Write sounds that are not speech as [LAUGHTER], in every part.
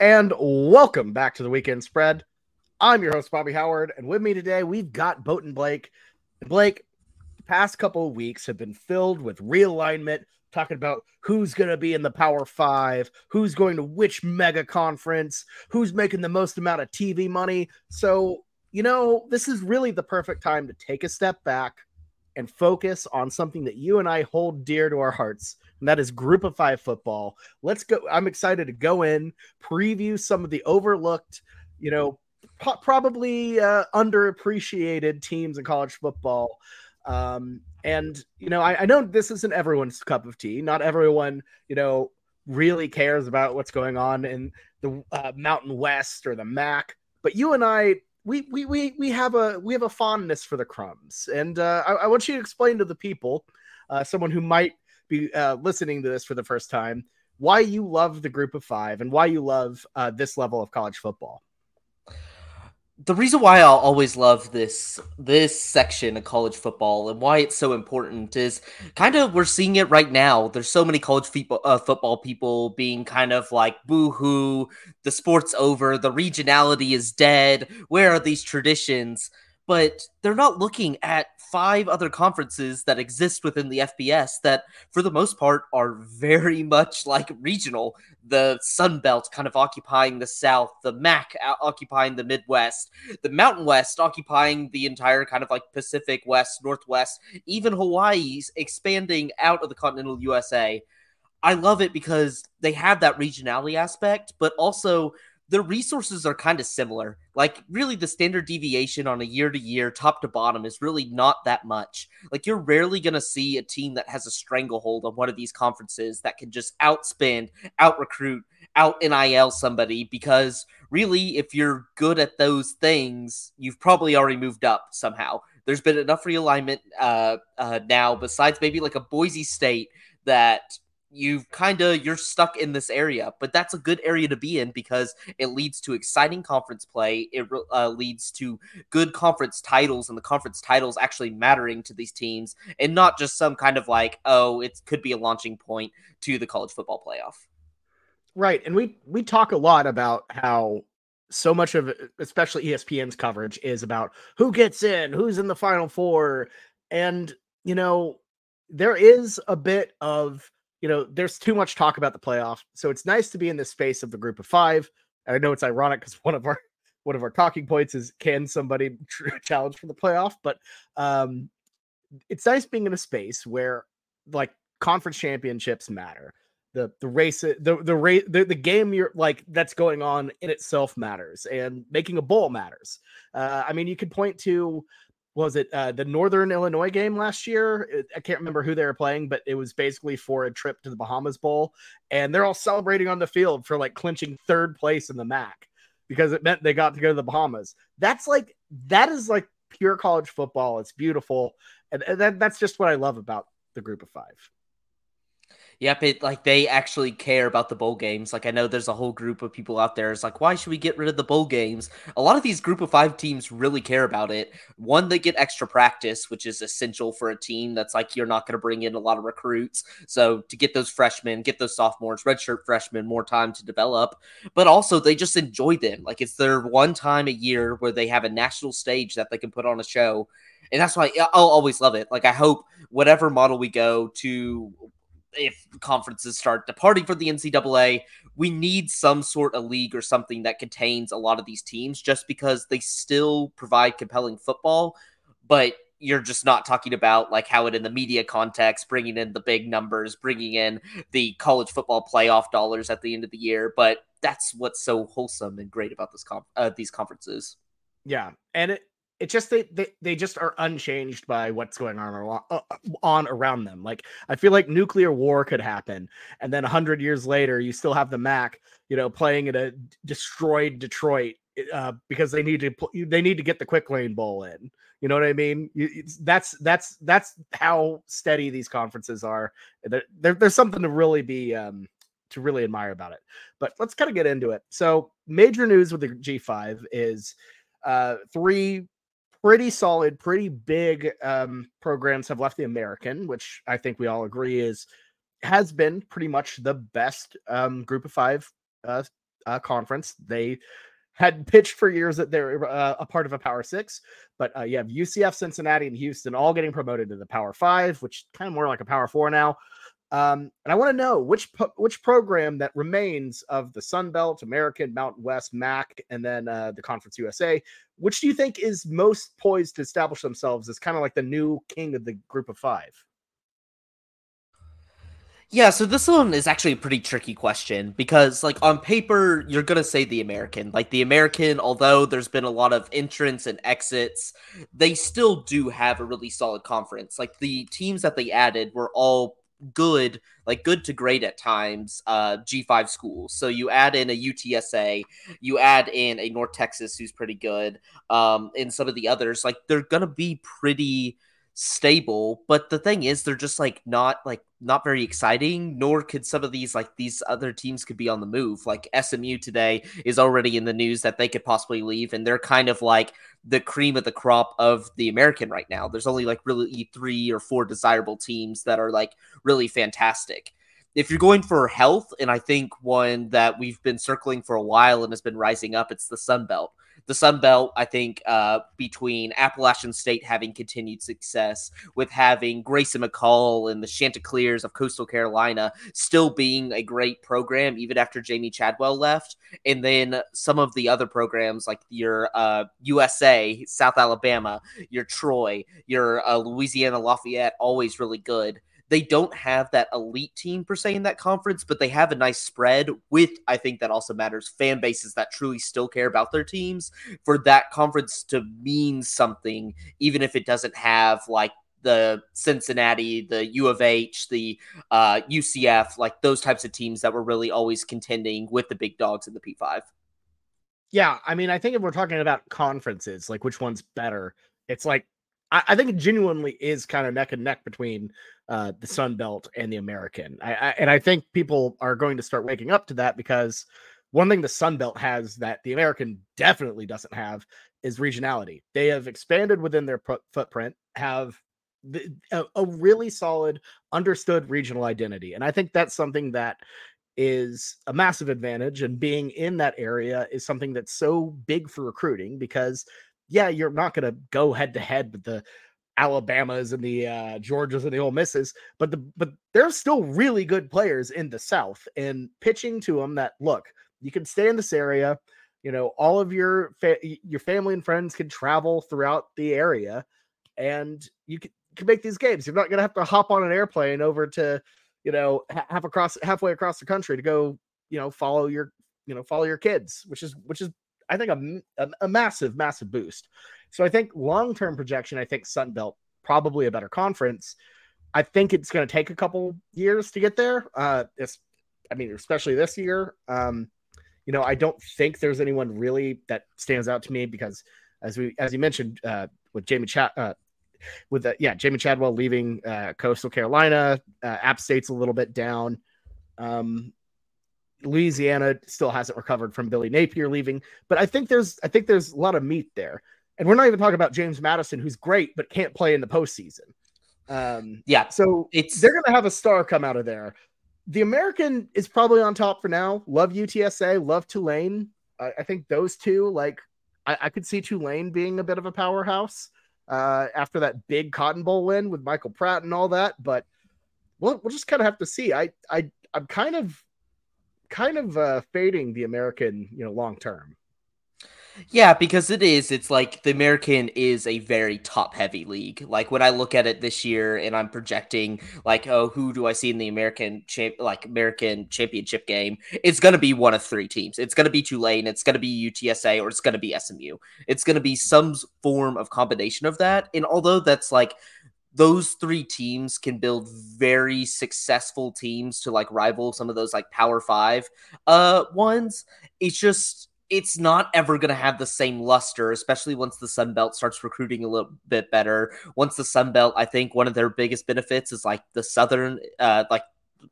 And welcome back to the weekend spread. I'm your host, Bobby Howard, and with me today we've got Boaton Blake. Blake, the past couple of weeks have been filled with realignment, talking about who's going to be in the Power Five, who's going to which mega conference, who's making the most amount of TV money. So, you know, this is really the perfect time to take a step back and focus on something that you and I hold dear to our hearts, and that is Group of Five football. Let's go. I'm excited to go in, preview some of the overlooked, you know, po- probably uh, underappreciated teams in college football. Um, and you know, I, I know this isn't everyone's cup of tea. Not everyone, you know, really cares about what's going on in the uh, Mountain West or the MAC. But you and I we we we we have a we have a fondness for the crumbs, and uh, I, I, want you to explain to the people, uh, someone who might be uh, listening to this for the first time, why you love the Group of Five and why you love uh, this level of college football the reason why I'll always love this this section of college football and why it's so important is kind of we're seeing it right now. There's so many college football, uh, football people being kind of like boo hoo, the sport's over, the regionality is dead. Where are these traditions? But they're not looking at five other conferences that exist within the FBS that, for the most part, are very [LAUGHS] much like regional. The Sun Belt kind of occupying the South, the MAC occupying the Midwest, the Mountain West occupying the entire kind of like Pacific West, Northwest, even Hawaii's expanding out of the continental USA. I love it because they have that regionality aspect, but also the resources are kind of similar. Like, really, the standard deviation on a year to year, top to bottom, is really not that much. Like, you're rarely going to see a team that has a stranglehold on one of these conferences that can just outspend, out recruit, out NIL somebody. Because really, if you're good at those things, you've probably already moved up somehow. There's been enough realignment uh, uh, now, besides maybe like a Boise State that you've kind of you're stuck in this area but that's a good area to be in because it leads to exciting conference play it uh, leads to good conference titles and the conference titles actually mattering to these teams and not just some kind of like oh it could be a launching point to the college football playoff. Right and we we talk a lot about how so much of especially espn's coverage is about who gets in who's in the final four and you know there is a bit of you know, there's too much talk about the playoff. So it's nice to be in the space of the group of five. I know it's ironic because [LAUGHS] one of our one of our talking points is can somebody [LAUGHS] challenge for the playoff? But um it's nice being in a space where like conference championships matter. The the race the the race the, the game you're like that's going on in itself matters and making a bowl matters. Uh I mean you could point to was it uh, the Northern Illinois game last year? I can't remember who they were playing, but it was basically for a trip to the Bahamas Bowl, and they're all celebrating on the field for like clinching third place in the MAC because it meant they got to go to the Bahamas. That's like that is like pure college football. It's beautiful, and, and that, that's just what I love about the Group of Five. Yep, it like they actually care about the bowl games. Like I know there's a whole group of people out there. It's like, why should we get rid of the bowl games? A lot of these group of five teams really care about it. One, they get extra practice, which is essential for a team that's like you're not going to bring in a lot of recruits. So to get those freshmen, get those sophomores, redshirt freshmen more time to develop. But also they just enjoy them. Like it's their one time a year where they have a national stage that they can put on a show. And that's why I'll always love it. Like I hope whatever model we go to if conferences start departing for the NCAA, we need some sort of league or something that contains a lot of these teams just because they still provide compelling football, but you're just not talking about like how it in the media context, bringing in the big numbers, bringing in the college football playoff dollars at the end of the year. But that's what's so wholesome and great about this com- uh, these conferences. Yeah, and it it just they, they they just are unchanged by what's going on uh, on around them. Like i feel like nuclear war could happen and then 100 years later you still have the mac you know playing in a destroyed detroit uh, because they need to they need to get the quick lane bowl in. You know what i mean? That's that's that's how steady these conferences are. There, there, there's something to really be um to really admire about it. But let's kind of get into it. So major news with the g5 is uh three pretty solid, pretty big um, programs have left the American, which I think we all agree is has been pretty much the best um, group of five uh, uh, conference. They had pitched for years that they're uh, a part of a Power Six, but uh, you have UCF, Cincinnati, and Houston all getting promoted to the Power Five, which kind of more like a Power Four now. Um, and I want to know which which program that remains of the Sun Belt, American, Mountain West, MAC, and then uh, the Conference USA. Which do you think is most poised to establish themselves as kind of like the new king of the Group of Five? Yeah, so this one is actually a pretty tricky question because, like, on paper, you're going to say the American. Like, the American, although there's been a lot of entrants and exits, they still do have a really solid conference. Like, the teams that they added were all good, like good to great at times, uh, G5 schools. So you add in a UTSA, you add in a North Texas who's pretty good, um, and some of the others, like they're gonna be pretty stable. But the thing is, they're just like not like not very exciting, nor could some of these like these other teams could be on the move. Like SMU today is already in the news that they could possibly leave, and they're kind of like the cream of the crop of the American right now. There's only like really three or four desirable teams that are like really fantastic. If you're going for health, and I think one that we've been circling for a while and has been rising up, it's the Sun Belt the Sun Belt, I think, uh, between Appalachian State having continued success, with having Grayson McCall and the Chanticleers of Coastal Carolina still being a great program, even after Jamey Chadwell left, and then some of the other programs like your uh, USA, South Alabama, your Troy, your uh, Louisiana Lafayette, always really good they don't have that elite team per se in that conference, but they have a nice spread with, I think that also matters, fan bases that truly still care about their teams for that conference to mean something, even if it doesn't have like the Cincinnati, the U of H, the uh, UCF, like those types of teams that were really always contending with the big dogs in the P5. Yeah, I mean, I think if we're talking about conferences, like which one's better, it's like I, I think it genuinely is kind of neck and neck between uh, the Sun Belt and the American. I, I, and I think people are going to start waking up to that because one thing the Sun Belt has that the American definitely doesn't have is regionality. They have expanded within their footprint, have the, a, a really solid, understood regional identity, and I think that's something that is a massive advantage. And being in that area is something that's so big for recruiting because yeah, you're not going to go head to head with the Alabamas and the uh, Georgias and the Ole Misses, but the but there's still really good players in the South, and pitching to them that look, you can stay in this area. You know, all of your fa- your family and friends can travel throughout the area, and you can, can make these games. You're not to have to hop on an airplane over to, you know, half across halfway across the country to go, you know, follow your you know follow your kids, which is which is I think a, a, a massive, massive boost. So I think long term projection, I think Sun Belt probably a better conference. I think it's going to take a couple years to get there. Uh, it's, I mean, especially this year. Um, you know, I don't think there's anyone really that stands out to me because, as we as you mentioned, uh, with Jamey Chad, uh, with the, yeah, Jamey Chadwell leaving uh, Coastal Carolina, uh, App State's a little bit down. Um, Louisiana still hasn't recovered from Billy Napier leaving, but I think there's I think there's a lot of meat there. And we're not even talking about James Madison, who's great but can't play in the postseason. Um, yeah, so it's they're going to have a star come out of there. The American is probably on top for now. Love UTSA, love Tulane. I, I think those two, like, I, I, could see Tulane being a bit of a powerhouse uh, after that big Cotton Bowl win with Michael Pratt and all that. But we'll, we'll just kind of have to see. I, I, I'm kind of kind of uh, fading the American, you know, long term. Yeah, because it is. It's like the American is a very top heavy league. Like when I look at it this year and I'm projecting like, oh, who do I see in the American champ like American championship game? It's gonna be one of three teams. It's gonna be Tulane, it's gonna be UTSA, or it's gonna be SMU. It's gonna be some form of combination of that. And although that's like those three teams can build very successful teams to like rival some of those like power five uh ones it's just it's not ever going to have the same luster especially once the sun belt starts recruiting a little bit better once the sun belt i think one of their biggest benefits is like the southern uh like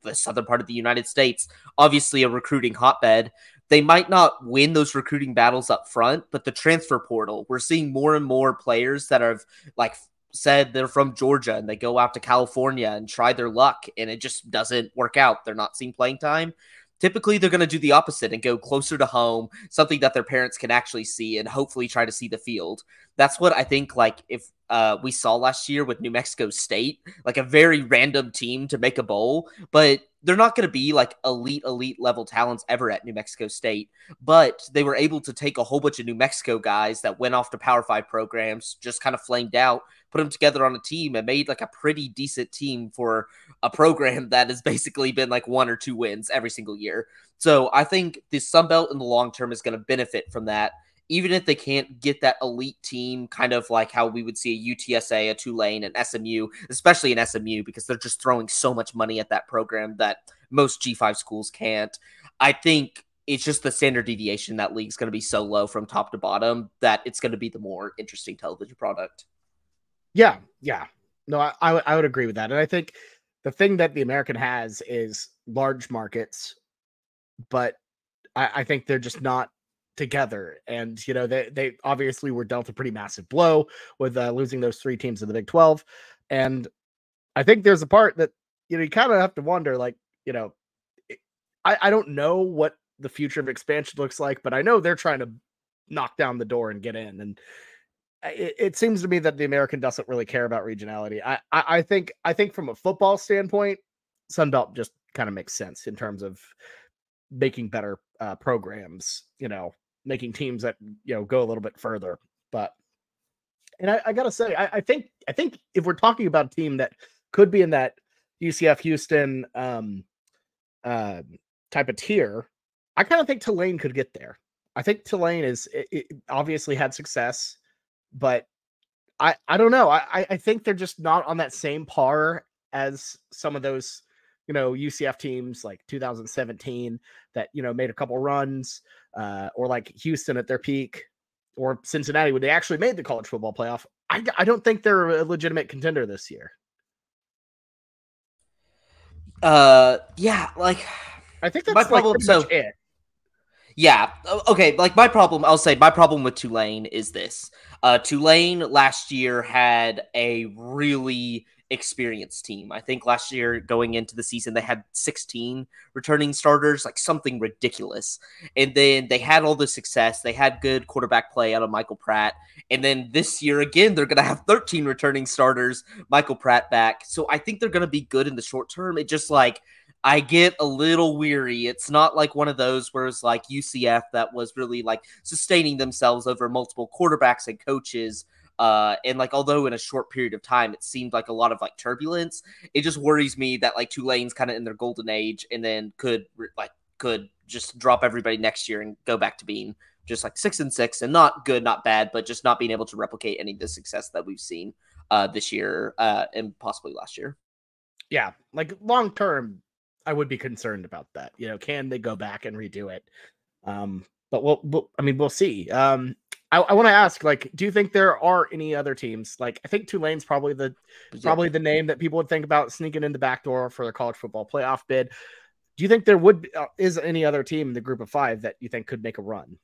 the southern part of the united states obviously a recruiting hotbed they might not win those recruiting battles up front, but the transfer portal, we're seeing more and more players that have like said they're from Georgia and they go out to California and try their luck and it just doesn't work out. They're not seeing playing time. Typically they're going to do the opposite and go closer to home, something that their parents can actually see and hopefully try to see the field. That's what I think like if uh, we saw last year with New Mexico State, like a very random team to make a bowl, but they're not going to be like elite, elite level talents ever at New Mexico State. But they were able to take a whole bunch of New Mexico guys that went off to Power Five programs, just kind of flamed out, put them together on a team, and made like a pretty decent team for a program [LAUGHS] that has basically been like one or two wins every single year. So I think the Sun Belt in the long term is going to benefit from that even if they can't get that elite team, kind of like how we would see a UTSA, a Tulane, an SMU, especially an SMU, because they're just throwing so much money at that program that most G5 schools can't. I think it's just the standard deviation that league's going to be so low from top to bottom that it's going to be the more interesting television product. Yeah, yeah. No, I, would agree with that. And I think the thing that the American has is large markets, but I, I think they're just not together. And you know, they they obviously were dealt a pretty massive blow with uh, losing those three teams in the Big Twelve. And I think there's a part that you know you kind of have to wonder, like you know, I I don't know what the future of expansion looks like, but I know they're trying to knock down the door and get in. And it, it seems to me that the American doesn't really care about regionality. I, I I think I think from a football standpoint, Sunbelt just kind of makes sense in terms of making better uh, programs, you know, making teams that you know go a little bit further. But and I, I gotta say, I, I, think I think if we're talking about a team that could be in that UCF Houston um, uh, type of tier, I kind of think Tulane could get there. I think Tulane is it, it obviously had success, but I I don't know. I I think they're just not on that same par as some of those you know UCF teams like 2017 that you know made a couple runs, uh, or like Houston at their peak, or Cincinnati when they actually made the college football playoff. I, I don't think they're a legitimate contender this year. Uh, yeah, like I think that's my problem. Like so it. Yeah. Okay. Like my problem, I'll say my problem with Tulane is this. Uh, Tulane last year had a really experienced team. I think last year going into the season they had 16 returning starters, like something ridiculous. And then they had all the success. They had good quarterback play out of Michael Pratt. And then this year again they're going to have 13 returning starters, Michael Pratt back. So I think they're going to be good in the short term. It just like I get a little weary. It's not like one of those where it's like UCF that was really like sustaining themselves over multiple quarterbacks and coaches uh, and like, although in a short period of time, it seemed like a lot of like turbulence. It just worries me that like Tulane's kind of in their golden age, and then could like could just drop everybody next year and go back to being just like six and six, and not good, not bad, but just not being able to replicate any of the success that we've seen uh, this year uh, and possibly last year. Yeah, like long term, I would be concerned about that. You know, can they go back and redo it? Um, but we'll, we'll I mean, we'll see. Um, I, I want to ask, like, do you think there are any other teams? Like, I think Tulane's probably the yeah. probably the name that people would think about sneaking in the back door for the college football playoff bid. Do you think there would be, uh, is any other team in the group of five that you think could make a run?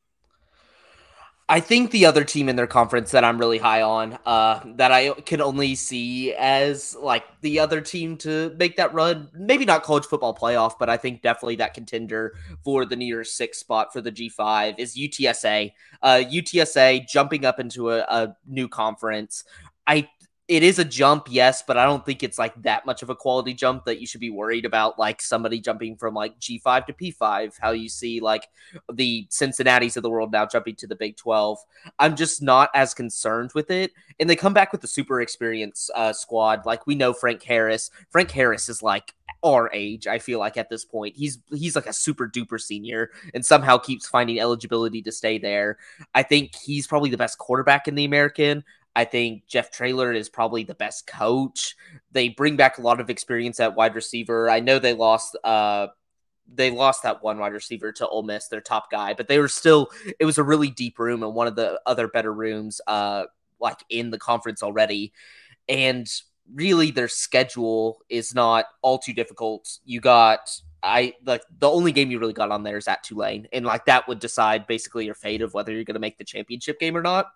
I think the other team in their conference that I'm really high on, uh, that I can only see as like the other team to make that run, maybe not college football playoff, but I think definitely that contender for the New Year's six spot for the G5 is UTSA. Uh, UTSA jumping up into a, a new conference. I it is a jump, yes, but I don't think it's like that much of a quality jump that you should be worried about like somebody jumping from like G5 to P5, how you see like the Cincinnati's of the world now jumping to the Big 12. I'm just not as concerned with it. And they come back with the super experience uh, squad. Like we know Frank Harris. Frank Harris is like our age, I feel like at this point. He's he's like a super duper senior and somehow keeps finding eligibility to stay there. I think he's probably the best quarterback in the American. I think Jeff Traylor is probably the best coach. They bring back a lot of experience at wide receiver. I know they lost uh they lost that one wide receiver to Ole Miss, their top guy, but they were still it was a really deep room and one of the other better rooms uh like in the conference already. And really their schedule is not all too difficult. You got I like the only game you really got on there is at Tulane, and like that would decide basically your fate of whether you're going to make the championship game or not.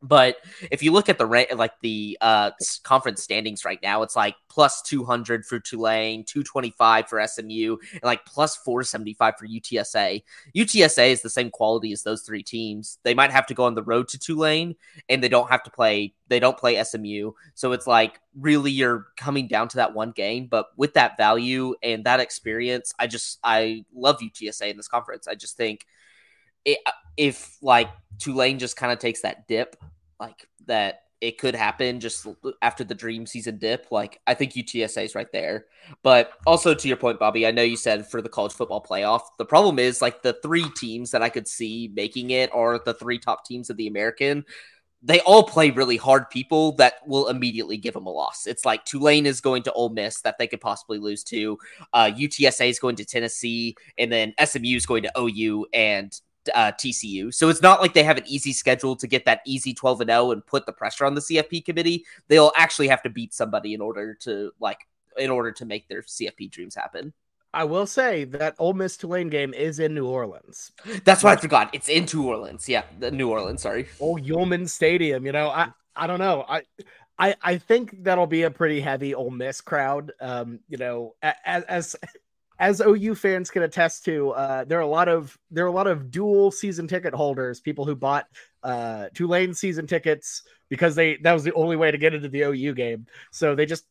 But if you look at the like the uh, conference standings right now, it's like plus 200 for Tulane, 225 for SMU, and like plus 475 for UTSA. UTSA is the same quality as those three teams. They might have to go on the road to Tulane, and they don't have to play. They don't play SMU, so it's like really you're coming down to that one game. But with that value and that experience, I just I love UTSA in this conference. I just think it, if like Tulane just kind of takes that dip, like that it could happen just after the dream season dip. Like I think UTSA is right there. But also to your point, Bobby, I know you said for the college football playoff, the problem is like the three teams that I could see making it are the three top teams of the American. They all play really hard people that will immediately give them a loss. It's like Tulane is going to Ole Miss that they could possibly lose to. Uh, UTSA is going to Tennessee, and then SMU is going to OU, and uh, TCU. So it's not like they have an easy schedule to get that easy 12 and 0 and put the pressure on the CFP committee. They'll actually have to beat somebody in order to like in order to make their CFP dreams happen. I will say that Ole Miss Tulane game is in New Orleans. That's what I forgot. It's in New Orleans. Yeah, the New Orleans. Sorry. Old Yulman Stadium. You know, I I don't know. I I I think that'll be a pretty heavy Ole Miss crowd. Um, you know, as as as OU fans can attest to, uh, there are a lot of there are a lot of dual season ticket holders, people who bought uh, Tulane season tickets because they that was the only way to get into the OU game. So they just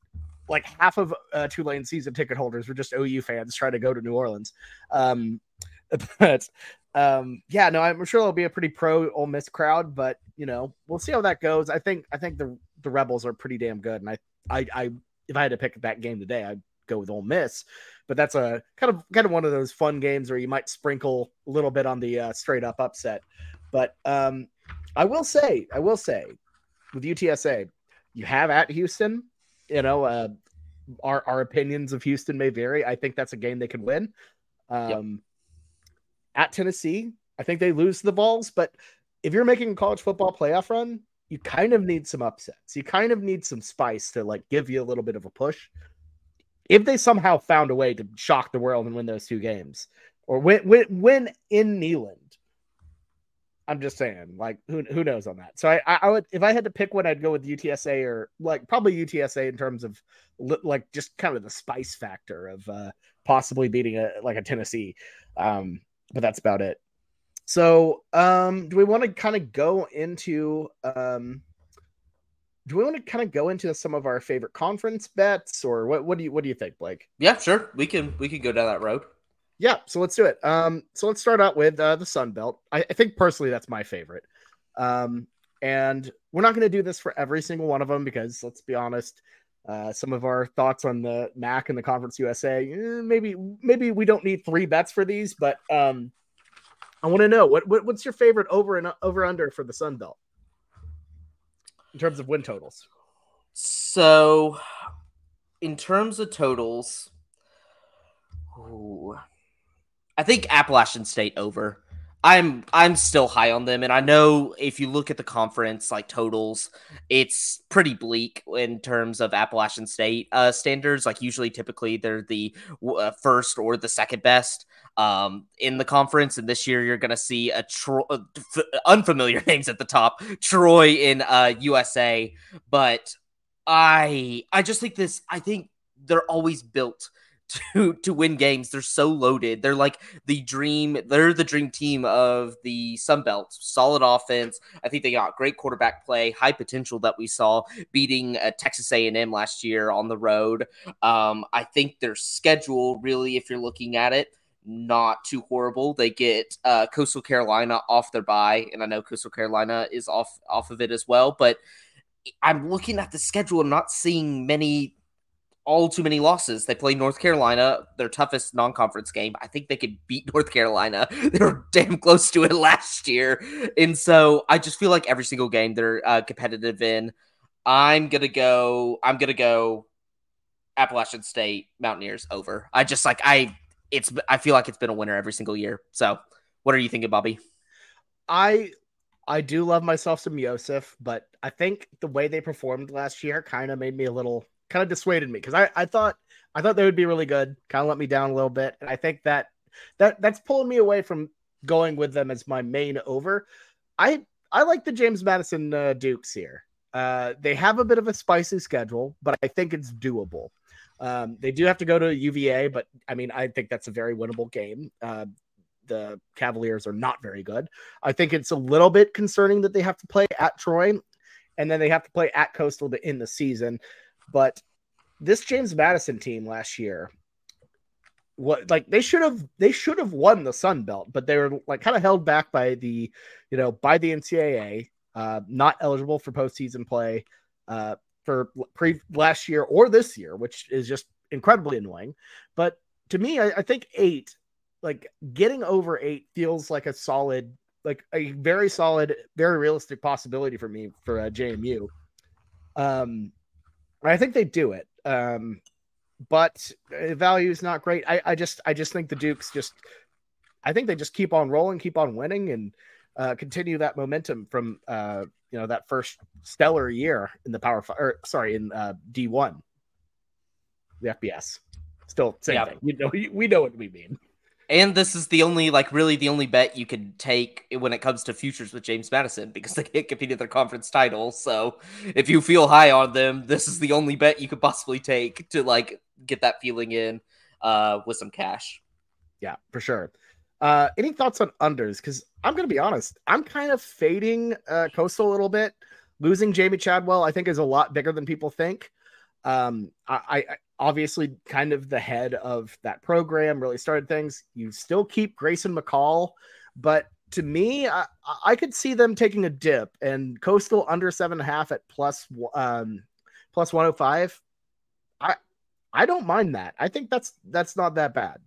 like half of uh, Tulane season ticket holders were just OU fans trying to go to New Orleans. Um, [LAUGHS] but um, yeah, no, I'm sure it'll be a pretty pro Ole Miss crowd, but you know, we'll see how that goes. I think I think the the Rebels are pretty damn good, and I I, I if I had to pick that game today, I'd go with Ole Miss but that's a kind of kind of one of those fun games where you might sprinkle a little bit on the uh, straight up upset. But um, I will say, I will say, with UTSA, you have at Houston. You know, uh, our our opinions of Houston may vary. I think that's a game they can win. Um, yep. At Tennessee, I think they lose the balls. but if you're making a college football playoff run, you kind of need some upsets. You kind of need some spice to like give you a little bit of a push if they somehow found a way to shock the world and win those two games, or win win, win in Neyland, I'm just saying, like who who knows on that. So I, I would if I had to pick one, I'd go with UTSA or like probably UTSA in terms of like just kind of the spice factor of uh, possibly beating a like a Tennessee. Um, but that's about it. So um, do we want to kind of go into um, do we want to kind of go into some of our favorite conference bets or what what do you what do you think blake? Yeah sure. We can we can go down that road. Yeah so let's do it. Um so let's start out with uh, the sun belt. I, I think personally that's my favorite. Um and we're not going to do this for every single one of them because let's be honest uh, some of our thoughts on the mac and the conference usa eh, maybe maybe we don't need three bets for these but um i want to know what, what what's your favorite over and over under for the sun belt in terms of win totals? So, in terms of totals, ooh, I think Appalachian State over. I'm I'm still high on them, and I know if you look at the conference like totals, it's pretty bleak in terms of Appalachian State uh, standards. Like usually, typically they're the uh, first or the second best um, in the conference. And this year, you're going to see a Tro- uh, f- unfamiliar [LAUGHS] names at the top, Troy in uh, USA. But I I just think this. I think they're always built to to win games. They're so loaded. They're like the dream. They're the dream team of the Sun Belt. Solid offense. I think they got great quarterback play, high potential that we saw beating uh, Texas A&M last year on the road. Um, I think their schedule really, if you're looking at it, not too horrible. They get uh, Coastal Carolina off their bye, and I know Coastal Carolina is off off of it as well. But I'm looking at the schedule and not seeing many, all too many losses. They play North Carolina, their toughest non-conference game. I think they could beat [LAUGHS] North Carolina. They were damn close to it last year, and so I just feel like every single game they're uh, competitive in. I'm gonna go. I'm gonna go. Appalachian State Mountaineers over. I just like I it's I feel like it's been a winner every single year. So, what are you thinking, Bobby? I I do love myself some Yosef, but I think the way they performed last year kind of made me a little kind of dissuaded me because I, I thought I thought they would be really good, kind of let me down a little bit, and I think that that that's pulling me away from going with them as my main over. I I like the James Madison uh, Dukes here. Uh, they have a bit of a spicy schedule, but I think it's doable. Um, they do have to go to UVA, but I mean, I think that's a very winnable game. Uh, the Cavaliers are not very good. I think it's a little bit concerning that they have to play at Troy and then they have to play at Coastal to end the season. But this James Madison team last year, what like they should have they should have won the Sun Belt, but they were like kind of held back by the you know by the NCAA, uh, not eligible for postseason play uh, for pre last year or this year, which is just incredibly annoying. But to me, I, I think eight, like getting over eight, feels like a solid like a very solid, very realistic possibility for me for uh, JMU. Um, I think they do it. Um, but value is not great. I, I just, I just think the Dukes just, I think they just keep on rolling, keep on winning, and uh, continue that momentum from, uh, you know, that first stellar year in the Power Five, or sorry, in uh, D one, the FBS. Still same yeah. thing. You know, we know what we mean. And this is the only, like, really the only bet you can take when it comes to futures with James Madison because they can't compete at their conference title. So if you feel high on them, this is the only bet you could possibly take to, like, get that feeling in uh, with some cash. Yeah, for sure. Uh, any thoughts on unders? Because I'm to be honest, I'm kind of fading uh, Coastal a little bit. Losing Jamey Chadwell, I think, is a lot bigger than people think. Um, I, I obviously kind of the head of that program, really started things. You still keep Grayson McCall, but to me, I, I could see them taking a dip and coastal under seven and a half at plus um plus 105. I I don't mind that. I think that's that's not that bad.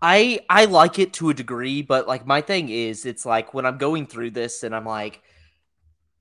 I I like it to a degree, but like my thing is it's like when I'm going through this and I'm like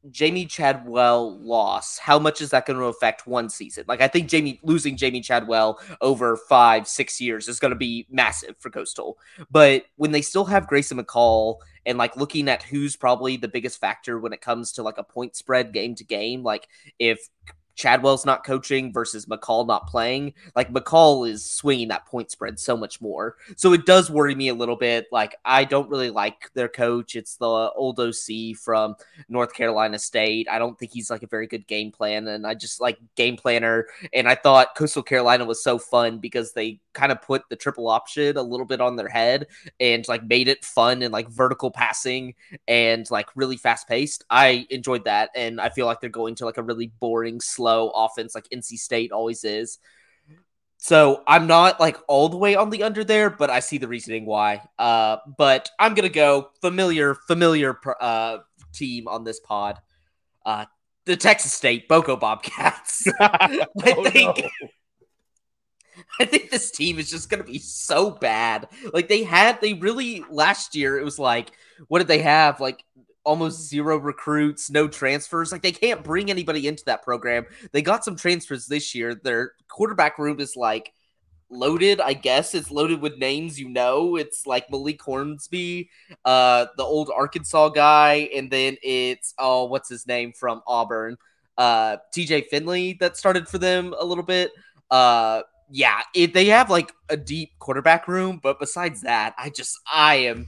Jamey Chadwell loss, how much is that going to affect one season? Like, I think Jamey losing Jamey Chadwell over five, six years is going to be massive for Coastal. But when they still have Grayson McCall and like looking at who's probably the biggest factor when it comes to like a point spread game to game, like if Chadwell's not coaching versus McCall not playing. Like McCall is swinging that point spread so much more. So it does worry me a little bit. Like I don't really like their coach. It's the old OC from North Carolina State. I don't think he's like a very good game plan. And I just like game planner. And I thought Coastal Carolina was so fun because they kind of put the triple option a little bit on their head and like made it fun and like vertical passing and like really fast paced. I enjoyed that. And I feel like they're going to like a really boring, slow slow offense like NC State always is. So I'm not like all the way on the under there, but I see the reasoning why. Uh, but I'm gonna go familiar, familiar uh, team on this pod. Uh, the Texas State Boko Bobcats. [LAUGHS] I [LAUGHS] oh, think. No. [LAUGHS] I think this team is just going to be so bad. Like they had, they really last year. It was like, what did they have? Like almost zero recruits, no transfers. Like they can't bring anybody into that program. They got some transfers this year. Their quarterback room is like loaded, I guess. It's loaded with names you know. It's like Malik Hornsby, uh, the old Arkansas guy, and then it's oh, what's his name from Auburn? Uh, TJ Finley that started for them a little bit. Uh, yeah, it, they have like a deep quarterback room, but besides that, I just I am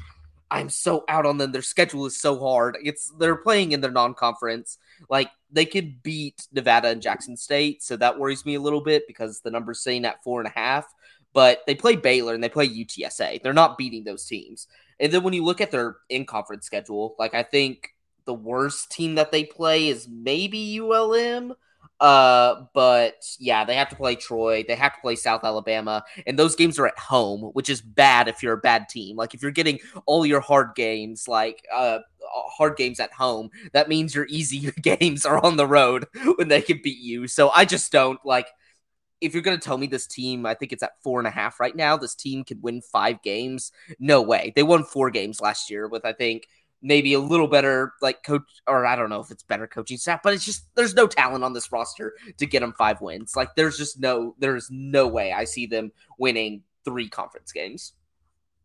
I'm so out on them. Their schedule is so hard. It's they're playing in their non-conference. Like they could beat Nevada and Jackson State, so that worries me a little bit because the number's saying at four and a half. But they play Baylor and they play UTSA. They're not beating those teams. And then when you look at their in-conference schedule, like I think the worst team that they play is maybe ULM. Uh, but yeah, they have to play Troy. They have to play South Alabama, and those games are at home, which is bad if you're a bad team. Like if you're getting all your hard games, like uh, hard games at home, that means your easy [LAUGHS] games are on the road [LAUGHS] when they can beat you. So I just don't like. If you're to tell me this team, I think it's at four and a half right now. This team could win five games. No way. They won four games last year with I think maybe a little better like coach or I don't know if it's better coaching staff, but it's just there's no talent on this roster to get them five wins. Like there's just no there's no way I see them winning three conference games.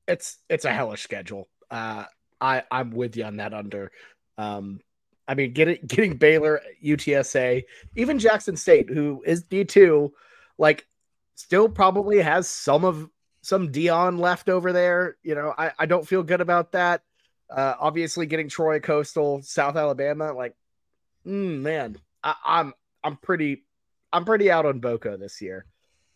It's it's a hellish schedule. Uh I I'm with you on that under. Um I mean getting getting Baylor, UTSA, even Jackson State who is D2 like still probably has some of some Deion left over there, you know. I I don't feel good about that Uh, obviously, getting Troy, Coastal, South Alabama, like, mm, man, I, I'm I'm pretty I'm pretty out on Boca this year.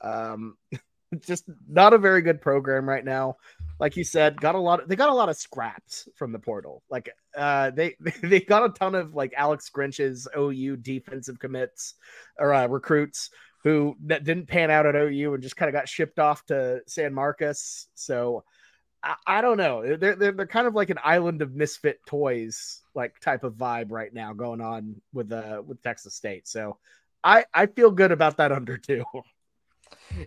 Um, [LAUGHS] just not a very good program right now. Like you said, got a lot. Of, they got a lot of scraps from the portal. Like uh, they [LAUGHS] they got a ton of like Alex Grinch's OU defensive commits or uh, recruits who didn't pan out at OU and just kind of got shipped off to San Marcos. So I, I don't know. They're, they're they're kind of like an island of misfit toys like type of vibe right now going on with uh with Texas State. So I I feel good about that [LAUGHS] under two.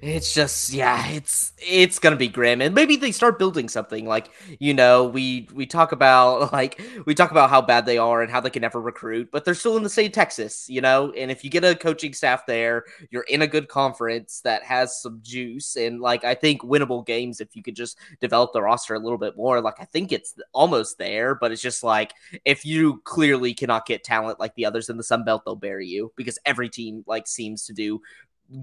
It's just yeah it's it's gonna be grim and maybe they start building something like you know we we talk about [LAUGHS] like we talk about how bad they are and how they can never recruit but they're still in the state of texas you know and if you get a coaching staff there you're in a good conference that has some juice and like i think winnable games if you could just develop the roster a little bit more like i think it's almost there but it's just like if you clearly cannot get talent like the others in the sun belt they'll bury you because every team like seems to do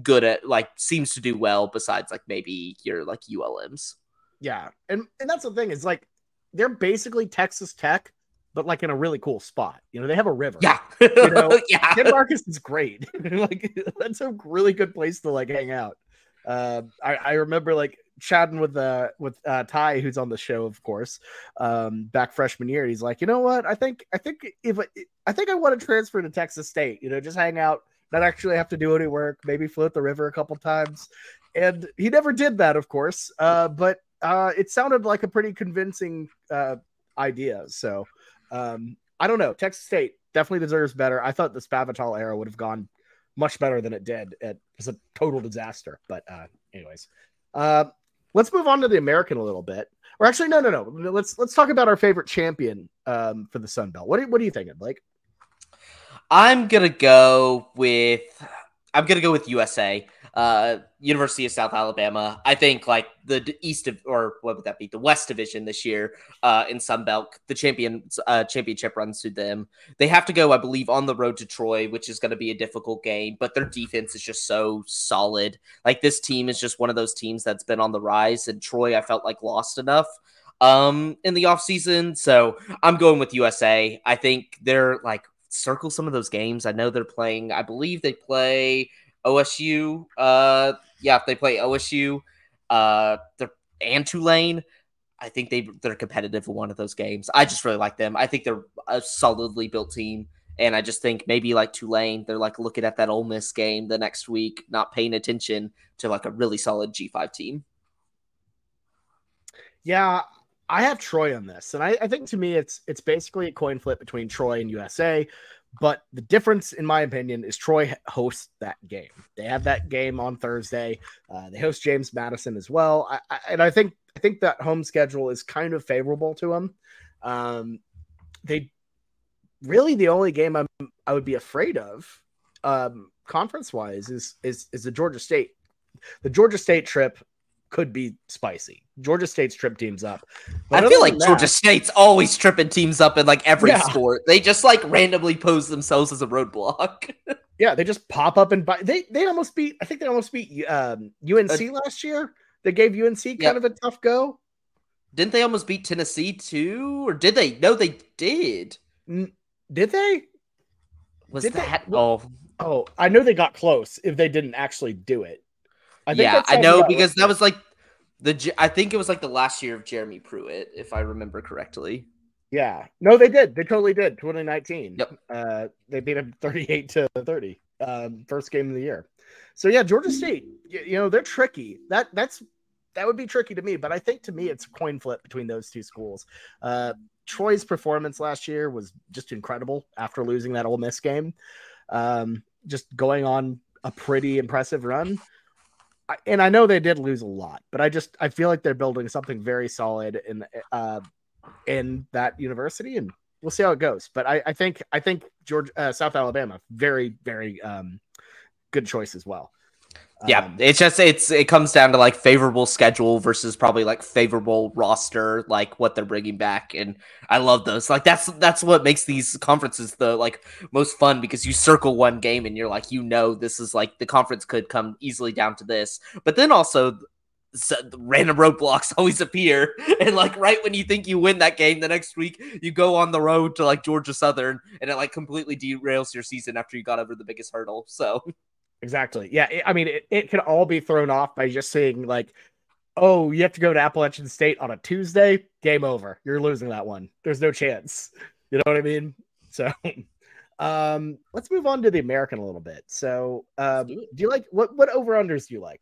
good at like seems to do well besides like maybe your like ULMs. Yeah. And and that's the thing is like they're basically Texas Tech but like in a really cool spot. You know, they have a river. Yeah. you know, [LAUGHS] yeah. San Marcos is great. [LAUGHS] like that's a really good place to like hang out. Uh, I, I remember like chatting with uh with uh Ty, who's on the show, of course, um, back freshman year. He's like, you know what? I think I think if I think I want to transfer to Texas State. You know, just hang out, not actually have to do any work, maybe float the river a couple times. And he never did that, of course. Uh, but uh, it sounded like a pretty convincing uh, idea. So um, I don't know. Texas State definitely deserves better. I thought the Spavital era would have gone much better than it did. It was a total disaster. But uh, anyways, uh, let's move on to the American a little bit. Or actually, no, no, no. Let's let's talk about our favorite champion um, for the Sun Belt. What are, what are you thinking, Blake? I'm gonna go with I'm gonna go with USA. Uh, University of South Alabama. I think like the East of or what would that be? The West Division this year uh, in Sun Belt. The champion uh, championship runs to them. They have to go, I believe, on the road to Troy, which is going to be a difficult game. But their defense is just so solid. Like this team is just one of those teams that's been on the rise. And Troy, I felt like lost enough um in the offseason. So I'm going with USA. I think they're like circle some of those games. I know they're playing. I believe they play OSU. Uh, yeah, if they play OSU. Uh, they're and Tulane. I think they they're competitive in one of those games. I just really like them. I think they're a solidly built team, and I just think maybe like Tulane, they're like looking at that Ole Miss game the next week, not paying attention to like a really solid G five team. Yeah, I have Troy on this, and I, I, think to me it's it's basically a coin flip between Troy and USA. But the difference, in my opinion, is Troy hosts that game. They have that game on Thursday. Uh, they host James Madison as well, I, I, and I think I think that home schedule is kind of favorable to them. Um, they really the only game I'm I would be afraid of, um, conference wise, is is is the Georgia State. The Georgia State trip could be spicy. Georgia State's trip teams up. But I feel like that, Georgia State's always tripping teams up in like every yeah. sport. They just like randomly pose themselves as a roadblock. [LAUGHS] yeah, they just pop up and buy. They they almost beat. I think they almost beat um, UNC uh, last year. They gave UNC kind yep. of a tough go. Didn't they almost beat Tennessee too, or did they? No, they did. did they? Was did that? They? Oh, oh, I know they got close. If they didn't actually do it, I yeah, I know because that was like the. I think it was like the last year of Jeremy Pruitt, if I remember correctly. Yeah, no, they did. They totally did. 2019. Yep. Uh, they beat them 38 to 30. Um, first game of the year. So yeah, Georgia State. You, you know they're tricky. That that's that would be tricky to me. But I think to me it's a coin flip between those two schools. Uh, Troy's performance last year was just incredible after losing that Ole Miss game. Um, just going on a pretty impressive run and I know they did lose a lot, but I just I feel like they're building something very solid in uh, in that university, and we'll see how it goes. But I, I think I think George uh, South Alabama very very um, good choice as well. Yeah, um, it's just it's it comes down to like favorable schedule versus probably like favorable roster, like what they're bringing back, and I love those. Like that's that's what makes these conferences the like most fun because you circle one game and you're like you know this is like the conference could come easily down to this, but then also so random roadblocks [LAUGHS] always appear and like right when you think you win that game the next week you go on the road to like georgia southern and it like completely derails your season after you got over the biggest hurdle so [LAUGHS] exactly. Yeah it, i mean it, it can all be thrown off by just saying like oh you have to go to appalachian state on a tuesday? Game over. You're losing that one. There's no chance. You know what i mean? So [LAUGHS] um let's move on to the american a little bit. So um do, do you like what what over unders do you like?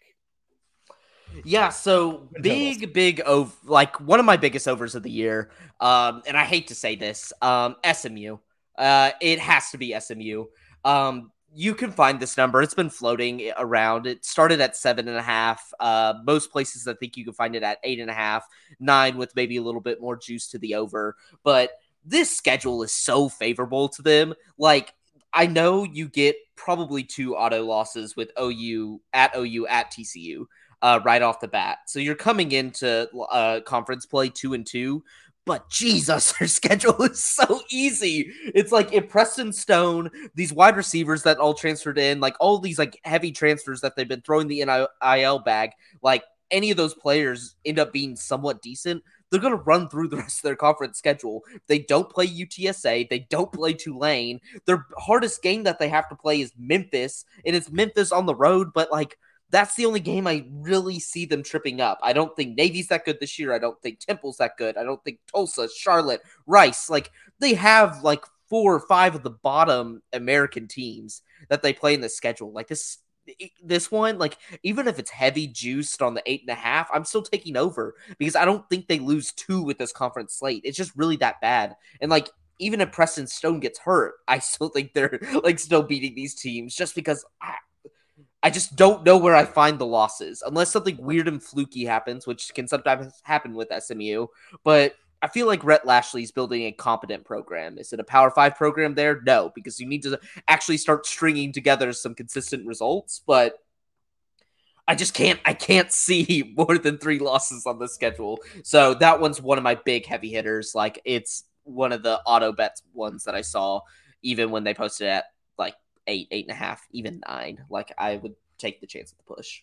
Yeah, so big, big over like one of my biggest overs of the year. Um, and I hate to say this, um, SMU. Uh, it has to be SMU. Um, you can find this number. It's been floating around. It started at seven and a half. Uh, most places I think you can find it at eight and a half, nine with maybe a little bit more juice to the over. But this schedule is so favorable to them. Like I know you get probably two auto losses with OU at OU at TCU uh, right off the bat. So you're coming into uh, conference play two and two, but Jesus, [LAUGHS] their schedule is so easy. It's like if Preston Stone, these wide receivers that all transferred in, like all these like heavy transfers that they've been throwing the NIL bag, like any of those players end up being somewhat decent, they're going to run through the [LAUGHS] rest of their conference schedule. They don't play UTSA. They don't play Tulane. Their hardest game that they have to play is Memphis, and it's Memphis on the road, but like – that's the only game I really see them tripping up. I don't think Navy's that good this year. I don't think Temple's that good. I don't think Tulsa, Charlotte, Rice, like they have like four or five of the bottom American teams that they play in the schedule. Like this this one, like even if it's heavy juiced on the eight and a half, I'm still taking over because I don't think they lose two with this conference slate. It's just really that bad. And like even if Preston Stone gets hurt, I still think they're [LAUGHS] like still beating these teams just because I, I just don't know where I find the losses unless something weird and fluky happens, which can sometimes happen with SMU. But I feel like Rhett Lashlee is building a competent program. Is it a Power Five program there? No, because you need to actually start stringing together some consistent results. But I just can't. I can't [LAUGHS] see more than three losses on the schedule. So that one's one of my big heavy hitters. Like it's one of the auto bets ones that I saw, even when they posted at like eight, eight and a half, even nine. Like I would take the chance of the push.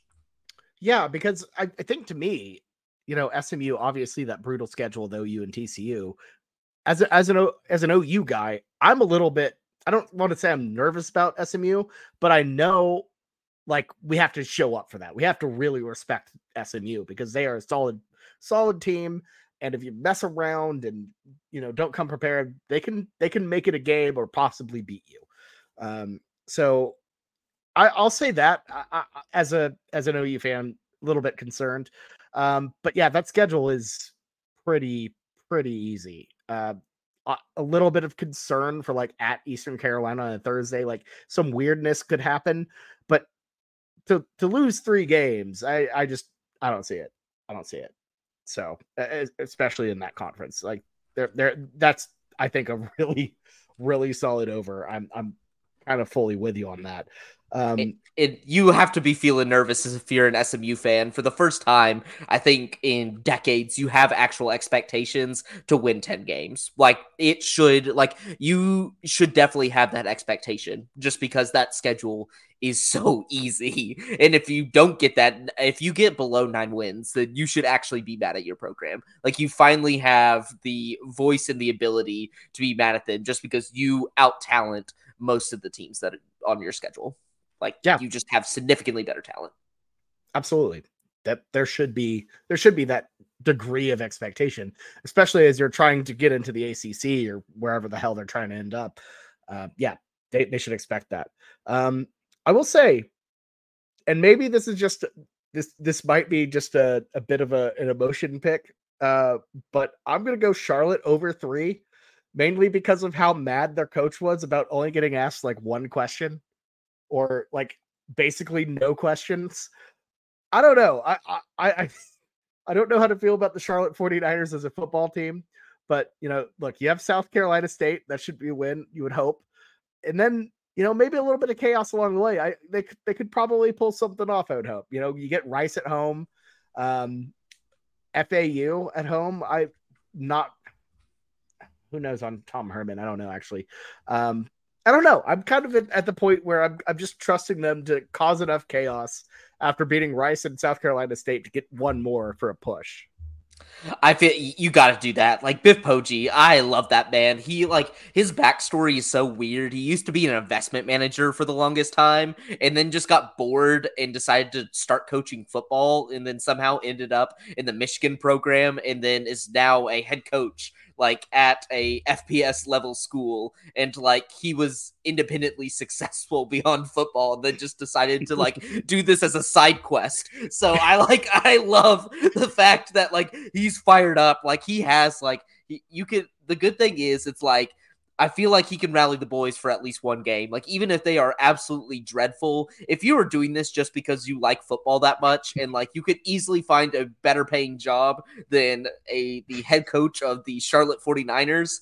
Yeah, because I, I think to me, you know, SMU obviously that brutal schedule of OU and TCU. As a, as an as an OU guy, I'm a little bit. I don't want to say I'm nervous about SMU, but I know like we have to show up for that. We have to really respect SMU because they are a solid solid team and if you mess around and you know don't come prepared, they can they can make it a game or possibly beat you. Um, so I, will say that I, I, as a as an OU fan, a little bit concerned. Um, but yeah, that schedule is pretty pretty easy. Uh, a little bit of concern for like at Eastern Carolina on a Thursday, like some weirdness could happen, but to to lose three games, I I just I don't see it. I don't see it. So especially in that conference, like there there that's I think a [LAUGHS] really really solid over. I'm I'm kind of fully with you on that. Um, it, it, you have to be feeling nervous as if you're an SMU fan. For the first time, I think in decades, you have actual expectations to win 10 games. Like it should, like you should definitely have that expectation just because that schedule is so [LAUGHS] easy. And if you don't get that, if you get below nine wins, then you should actually be mad at your program. Like you finally have the voice and the ability to be mad at them just because you out talent most of the teams that are on your schedule. Like, yeah, you just have significantly better talent. Absolutely. That there should be there should be that degree of expectation, especially as you're trying to get into the ACC or wherever the hell they're trying to end up. Uh, yeah, they, they should expect that. Um, I will say, and maybe this is just this this might be just a, a bit of a, an emotion pick, uh, but I'm gonna go Charlotte over three mainly because of how mad their coach was about only getting asked like one question or like basically no questions. I don't know. I I I, I [LAUGHS] don't know how to feel about the Charlotte 49ers as a football team, but you know, look, you have South Carolina State, that should be a win, you would hope. And then, you know, maybe a little bit of chaos along the way. I they they could probably pull something off, I would hope. You know, you get Rice at home, um FAU at home. I not who knows on Tom Herman? I don't know actually. Um, I don't know. I'm kind of at the point where I'm I'm just trusting them to cause enough chaos after beating Rice and South Carolina State to get one more for a push. I feel you got to do that. Like Biff Poggi, I love that man. He like his backstory is so weird. He used to be an investment manager for the longest time, and then just got bored and decided to start coaching football, and then somehow ended up in the Michigan program, and then is now a head coach like at a FBS level school and like he was independently successful [LAUGHS] beyond football and then just decided to like [LAUGHS] do this as a side quest. So I like [LAUGHS] I love the fact that like he's fired up like he has like he, you could the good thing is it's like I feel like he can rally the boys for at least one game. Like even if they are absolutely dreadful, if you were doing this just because you like football that much and like you could easily find a better paying job than a the head coach of the Charlotte 49ers,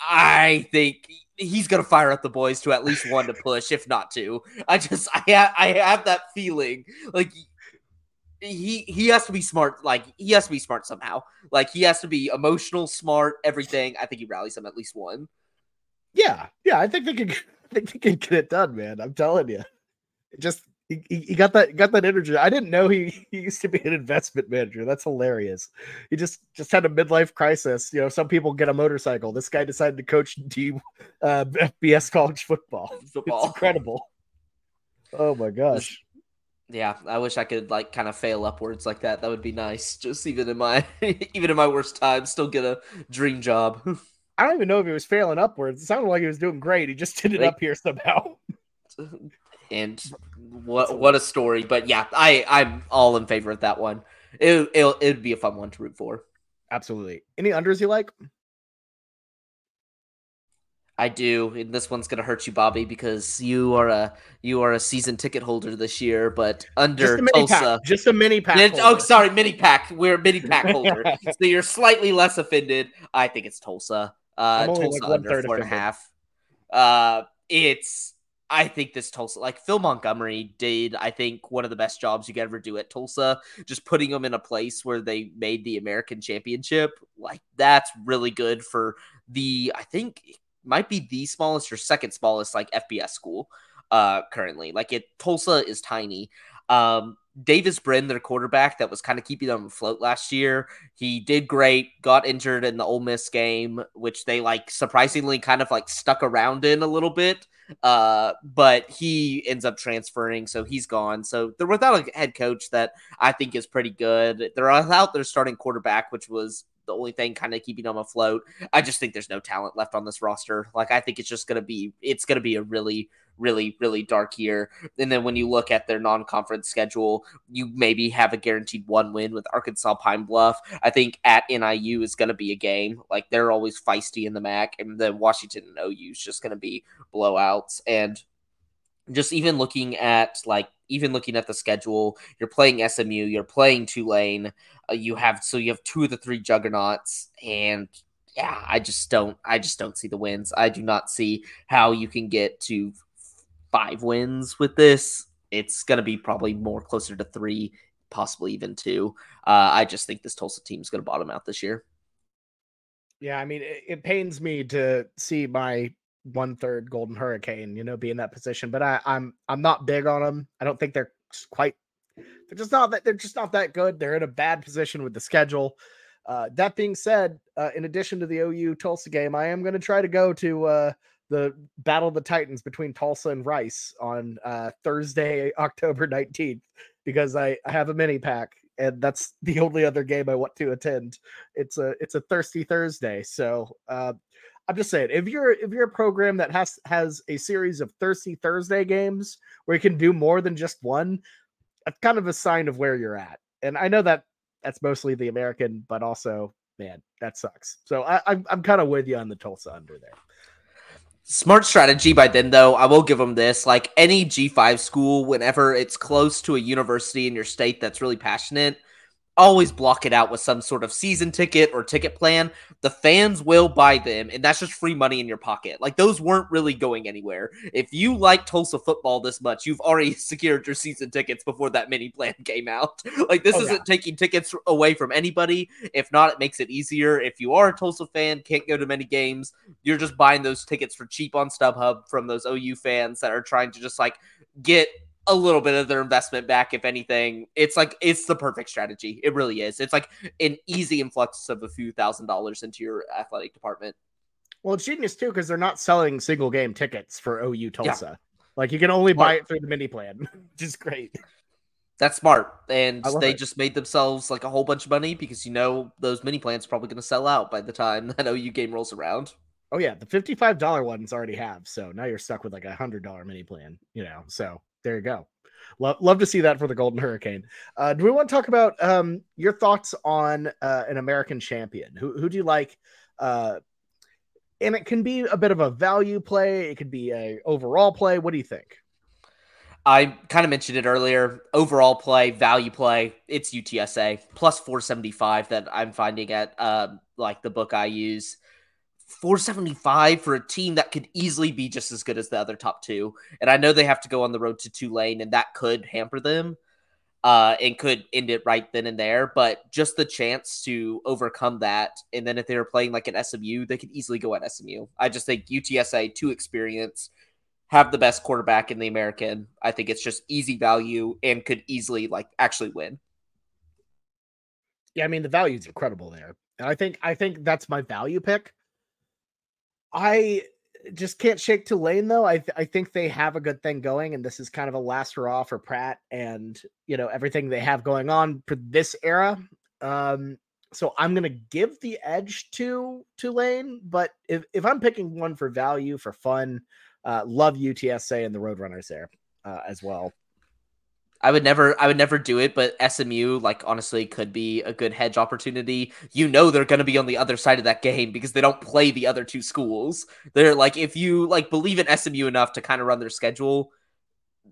I think he's to fire up the boys to at least one to push if not two. I just I ha- I have that feeling like he he has to be smart like he has to be smart somehow. Like he has to be emotional, smart, everything. I think he rallies them at least one. Yeah, yeah, I think they can. [LAUGHS] I think they can get it done, man. I'm telling you. It just he, he got that got that energy. I didn't know he, [LAUGHS] he used to be an investment manager. That's hilarious. He just just had a midlife crisis. You know, some people get a motorcycle. This guy decided to coach [LAUGHS] team uh, FBS college football. football. It's incredible. Oh my gosh. Yeah, I wish I could like kind of fail upwards like that. That would be nice. Just even in my even in my worst time, still get a dream job. I don't even know if he was failing upwards. It sounded like he was doing great. He just [LAUGHS] ended like, up here somehow. [LAUGHS] And what what a story! But yeah, I I'm all in favor of that one. It it it'd be a fun one to root for. Absolutely. Any unders you like? I do, and this one's gonna hurt you, Bobby, because you are a you are a season ticket holder this year. But under just Tulsa, pack. just a mini pack. oh, sorry, mini pack. We're a mini pack [LAUGHS] holder, so you're slightly less offended. I think it's Tulsa. Uh, Tulsa like under four and a half. Uh, it's I think this Tulsa, like Phil Montgomery, did I think one of the best jobs you could ever do at Tulsa. Just putting them in a place where they made the American Championship, like that's really good for the. I think might be the smallest or second smallest like FBS school uh currently. Like it, Tulsa is tiny. Um, Davis Brin, their quarterback, that was kind of keeping them afloat last year. He did great, got injured in the Ole Miss game, which they like surprisingly kind of like stuck around in a little bit. Uh, but he ends up transferring, so he's gone. So they're without a head coach that I think is pretty good. They're without their starting quarterback, which was the only thing kind of keeping them afloat. I just think there's no talent left on this roster. Like I think it's just gonna be it's gonna be a really really, really dark year. And then when you look at their non conference schedule, you maybe have a guaranteed one win with Arkansas Pine Bluff. I think at NIU is going to be a game. Like they're always feisty in the MAC, and then Washington and OU is just going to be blowouts. And just even looking at like even looking at the schedule, you're playing SMU, you're playing Tulane, uh, you have so you have two of the three juggernauts, and yeah, I just don't I just don't see the wins. I do not see how you can get to five wins with this. It's going to be probably more closer to three, possibly even two. Uh, I just think this Tulsa team is going to bottom out this year. Yeah, I mean, it, it pains me to see my one third Golden Hurricane, you know, be in that position, but I, I'm I'm not big on them. I don't think they're quite. They're just not that. They're just not that good. They're in a bad position with the schedule. Uh, that being said, uh, in addition to the OU Tulsa game, I am going to try to go to uh, the Battle of the Titans between Tulsa and Rice on uh, Thursday, [LAUGHS] October 19th, because I, I have a mini pack and that's [LAUGHS] the only other game I want to attend. It's a it's a thirsty Thursday. So uh, I'm just saying if you're if you're a program that has has a series of thirsty Thursday games where you can do more than just one, that's kind of a sign of where you're at. And I know that that's mostly the American, but also man, that sucks. So I, I'm I'm kind of with you on the Tulsa under there. Smart strategy by then, though. I will give them this. Like any G5 school, whenever it's close to a university in your state that's really passionate, always block it out with some sort of season ticket or ticket plan. The fans will buy them, and that's just free money in your pocket. Like those weren't really going anywhere. If you like Tulsa football this much, you've already [LAUGHS] secured your season tickets before that mini plan [LAUGHS] came out. Like this oh, isn't yeah. taking tickets away from anybody. If not, it makes it easier. If you are a Tulsa fan, can't go to many games, you're just buying those tickets for cheap on StubHub from those OU fans that are trying to just like get a little bit of their investment back, if anything. It's like it's the perfect strategy. It really is. It's like an easy influx of a few thousand dollars into your athletic department. Well, it's genius too because they're not selling single game tickets for OU Tulsa. Yeah. Like you can only smart. buy it through the mini plan, [LAUGHS] which is great. That's smart, and they it. just made themselves like a whole bunch of money because you know those mini plans are probably going to sell out by the time [LAUGHS] that OU game rolls around. Oh yeah, the fifty-five dollar ones already have. So now you're stuck with like a hundred dollar mini plan. You know, so there you go. Love, love to see that for the Golden Hurricane. Uh, do we want to talk about um, your thoughts on uh, an American champion? Who, who do you like? Uh, and it can be a bit of a value play. It could be a overall play. What do you think? I kind of mentioned it earlier. Overall play, value play, it's UTSA plus 475 that I'm finding at uh, like the book I use. 475 for a team that could easily be just as good as the other top two. And I know they have to go on the road to Tulane, and that could hamper them uh, and could end it right then and there. But just the chance to overcome that. And then if they were playing like an SMU, they could easily go at SMU. I just think UTSA, too experience, have the best quarterback in the American. I think it's just easy value and could easily like actually win. Yeah, I mean the value is incredible there. And I think I think that's my value pick. I just can't shake Tulane though. I th- I think they have a good thing going, and this is kind of a last hurrah for Pratt and you know everything they have going on for this era. Um, so I'm gonna give the edge to Tulane, but if if I'm picking one for value for fun, uh, love UTSA and the Roadrunners there uh, as well. I would never I would never do it, but SMU like honestly could be a good hedge opportunity. You know they're going to be on the other side of that game because they don't play the other two schools. They're like if you like believe in SMU enough to kind of run their schedule,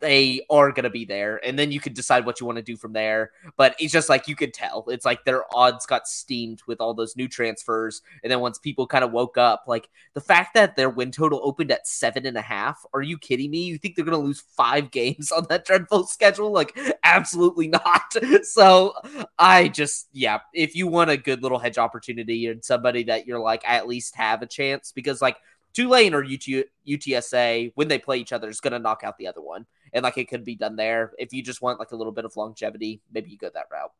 they are going to be there and then you could decide what you want to do from there but it's just like you could tell. It's like their odds got steamed with all those new transfers and then once people kind of woke up like the fact that their win total opened at seven and a half are you kidding me? You think they're going to lose five [LAUGHS] games on that dreadful schedule? Like absolutely not. [LAUGHS] So i just yeah if you want a good little hedge opportunity and somebody that you're like I at least have a chance because like Tulane or UT, UTSA, when they play each other, is going to knock out the other one. And like it could be done there. If you just want like a little bit of longevity, maybe you go that route.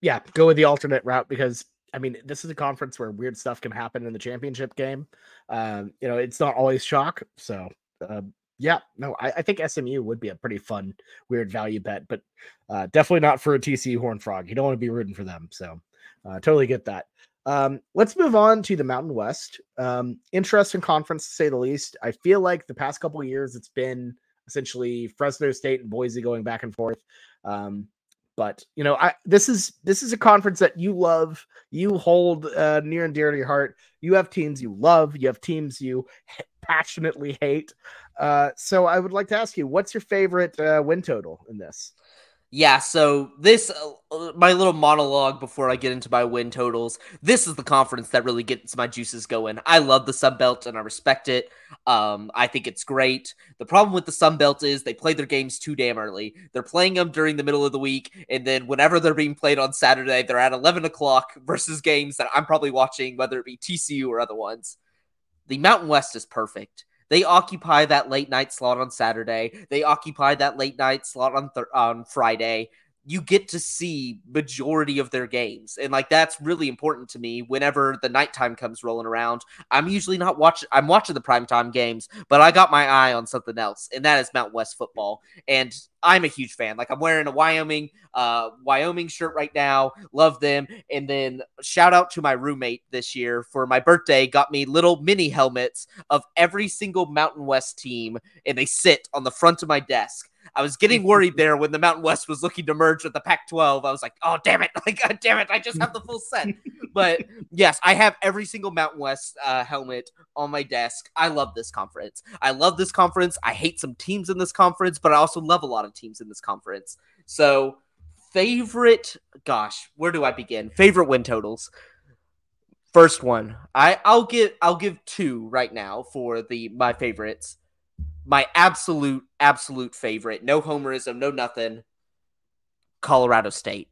Yeah, go with the alternate route because I mean, this is a conference where weird stuff can happen in the championship game. Um, you know, it's not always shock. So, uh, yeah, no, I, I, think SMU would be a pretty fun, weird value bet, but uh, definitely not for a TCU Horn Frog. You don't want to be rooting for them. So, uh, totally get that. Um, let's move on to the Mountain West. Um, interesting conference to say the least. I feel like the past couple years it's been essentially Fresno State and Boise going back and forth. Um, but you know, I this is this is a conference that you love, you hold uh, near and dear to your heart. You have teams you love, you have teams you passionately hate. Uh, so I would like to ask you, what's your favorite uh, win total in this? Yeah, so this uh, uh, my little monologue before I get into my win totals. This is the conference that really gets my juices going. I love the Sun Belt and I respect it. Um, I think it's great. The problem with the Sun Belt is they play their games too damn early. They're playing them during the middle of the week, and then whenever they're being played on Saturday, they're at eleven o'clock [LAUGHS] versus games that I'm probably watching, whether it be TCU or other ones. The Mountain West is perfect. They occupy that late night slot on Saturday. They occupy that late night slot on th- on Friday you get to see majority of their games and like that's really important to me whenever the nighttime comes rolling around. I'm usually not watching i'm watching the primetime games but i got my eye on something else and that is mount west football and i'm a huge fan. Like i'm wearing a wyoming uh wyoming shirt right now love them and then shout out to my roommate this year for my birthday got me little mini helmets of every single mountain west team and they sit on the front of my desk I was getting worried [LAUGHS] there when the Mountain West was looking to merge with the Pac-12. I was like, oh damn it, [LAUGHS] like God damn it, I just have the full set. but [LAUGHS] yes, I have every single Mountain West uh, helmet on my desk. I love this conference. I love this conference. I hate some teams in this conference, but I also love a lot of teams in this conference. So favorite, gosh, where do I begin? Favorite win totals. First one, I I'll give I'll give two right now for the my favorites. My absolute absolute favorite, no homerism, no nothing. Colorado State.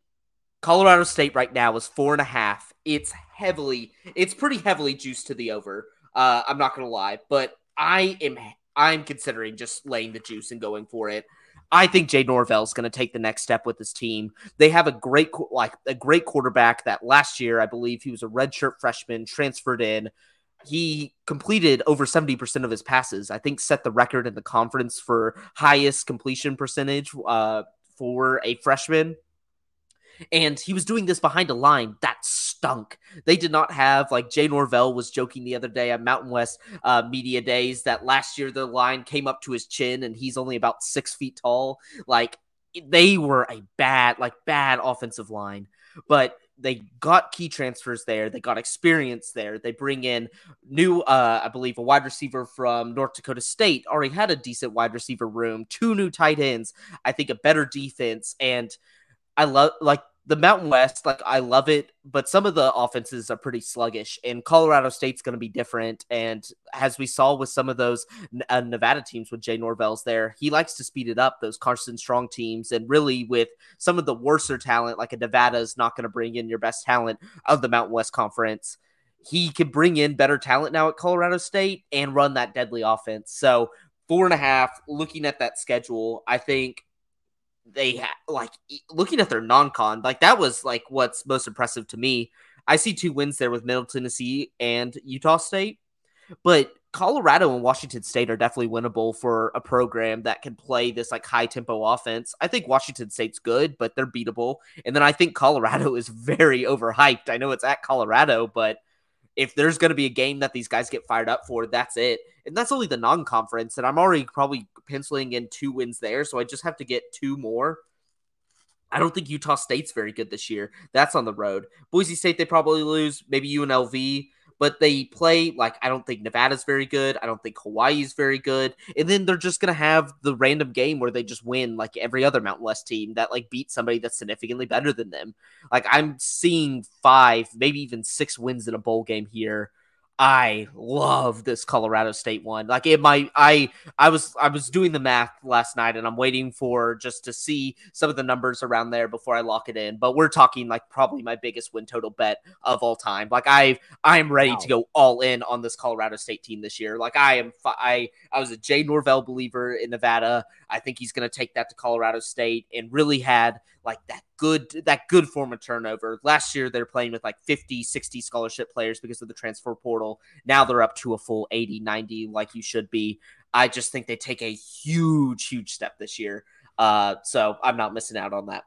Colorado State right now is four and a half. It's heavily, it's pretty heavily juiced to the over. Uh, I'm not gonna lie, but I am I'm considering just laying the juice and going for it. I think Jay Norvell is going to take the next step with this team. They have a great like a great quarterback that last year I believe he was a redshirt freshman transferred in. He completed over 70% of his passes. I think set the record in the conference for highest completion percentage uh, for a freshman and he was doing this behind a line that stunk. They did not have like Jay Norvell was joking the other day at Mountain West uh, Media Days that last year the line came up to his chin and he's only about six feet tall. Like they were a bad, like bad offensive line, but they got key transfers there. They got experience there. They bring in new, uh, I believe, a wide receiver from North Dakota State. Already had a decent wide receiver room. Two new tight ends. I think a better defense. And I love like the Mountain West, like I love it, but some of the offenses are pretty sluggish, and Colorado State's going to be different. And as we saw with some of those uh, Nevada teams with Jay Norvell's there, he likes to speed it up. Those Carson Strong teams, and really with some of the worser talent, like a Nevada is not going to bring in your best talent of the Mountain West Conference. He can bring in better talent now at Colorado State and run that deadly offense. So four and a half. Looking at that schedule, I think they like looking at their non-con like that was like what's most impressive to me. I see two wins there with middle tennessee and utah state but colorado and washington state are definitely winnable for a program that can play this like high tempo offense. I think washington state's good but they're beatable and then i think colorado [LAUGHS] is very overhyped. I know it's at colorado but if there's going to be a game that these guys get fired up for, that's it. And that's only the non conference. And I'm already probably penciling in two wins there. So I just have to get two more. I don't think Utah State's very good this year. That's on the road. Boise State, they probably lose. Maybe UNLV but they play like I don't think Nevada's very good. I don't think Hawaii's very good. And then they're just gonna have the random game where they just win like every other Mountain West team that like beat somebody that's significantly better than them. Like I'm seeing five, maybe even six wins in a bowl game here I love this Colorado State one. Like it might I I was I was doing the math last night and I'm waiting for just to see some of the numbers around there before I lock it in. But we're talking like probably my biggest win total bet of all time. Like I I am ready wow. to go all in on this Colorado State team this year. Like I am I I was a Jay Norvell believer in Nevada. I think he's going to take that to Colorado State and really had like that good that good form of turnover. Last year they're playing with like 50, 60 scholarship players because of the transfer portal. Now they're up to a full 80, 90 like you should be. I just think they take a huge huge step this year. Uh so I'm not missing out on that.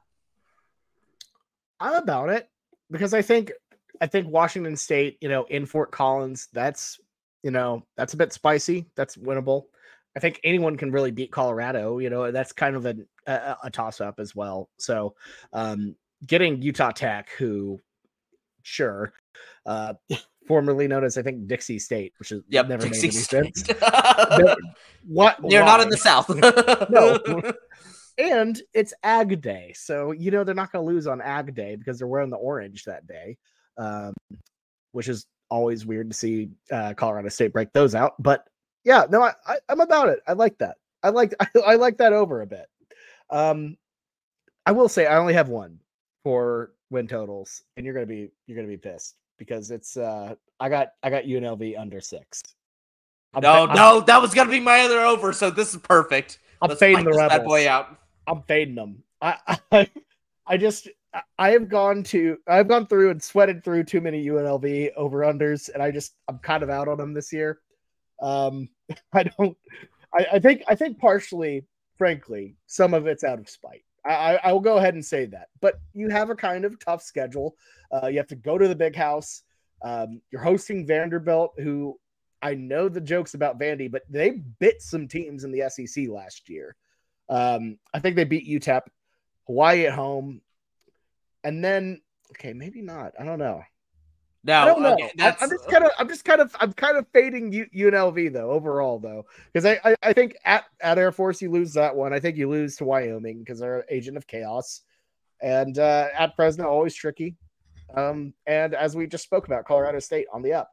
I'm about it because I think I think Washington State, you know, in Fort Collins, that's you know, that's a bit spicy. That's winnable. I think anyone can really beat Colorado. You know, that's kind of an, a, a toss up as well. So, um, getting Utah Tech, who, sure, uh, [LAUGHS] formerly known as I think Dixie State, which is yep, never Dixie made any sense. [LAUGHS] what? They're why? not in the South. no. [LAUGHS] And it's Ag Day, so you know they're not going to lose on Ag Day because they're wearing the orange that day, um, which is always weird to see uh, Colorado State break those out. But yeah, no, I, I am about it. I like that. I like [LAUGHS] I, I like that over a bit. Um, I will say I only have one for win totals, and you're gonna be you're gonna be pissed because it's uh I got I got UNLV under six. I'm no, fa- no, I'm, that was gonna be my other over. So this is perfect. I'm Let's fading the rebels. Bad boy out. I'm fading them. I, [LAUGHS] I I just I have gone to I've gone through and sweated through too many UNLV over unders, and I just I'm kind of out on them this year. Um, [LAUGHS] I don't. I, I, think. I think partially, frankly, some of it's out of spite. I, I, will go ahead and say that. But you have a kind of tough schedule. Uh, you have to go to the big house. Um, you're hosting Vanderbilt, who I know the jokes about Vandy, but they bit some teams in the SEC last year. Um, I think they beat UTEP, Hawaii at home, and then okay, maybe not. I don't know. Now, I don't know. Okay, I'm just kind of, I'm just kind of, I'm kind of fading U- UNLV though overall though, because I, I, I, think at at Air Force you lose that one. I think you lose to Wyoming because they're agent of chaos, And uh, at Fresno, always tricky. Um, and as we just spoke about, Colorado State on the up.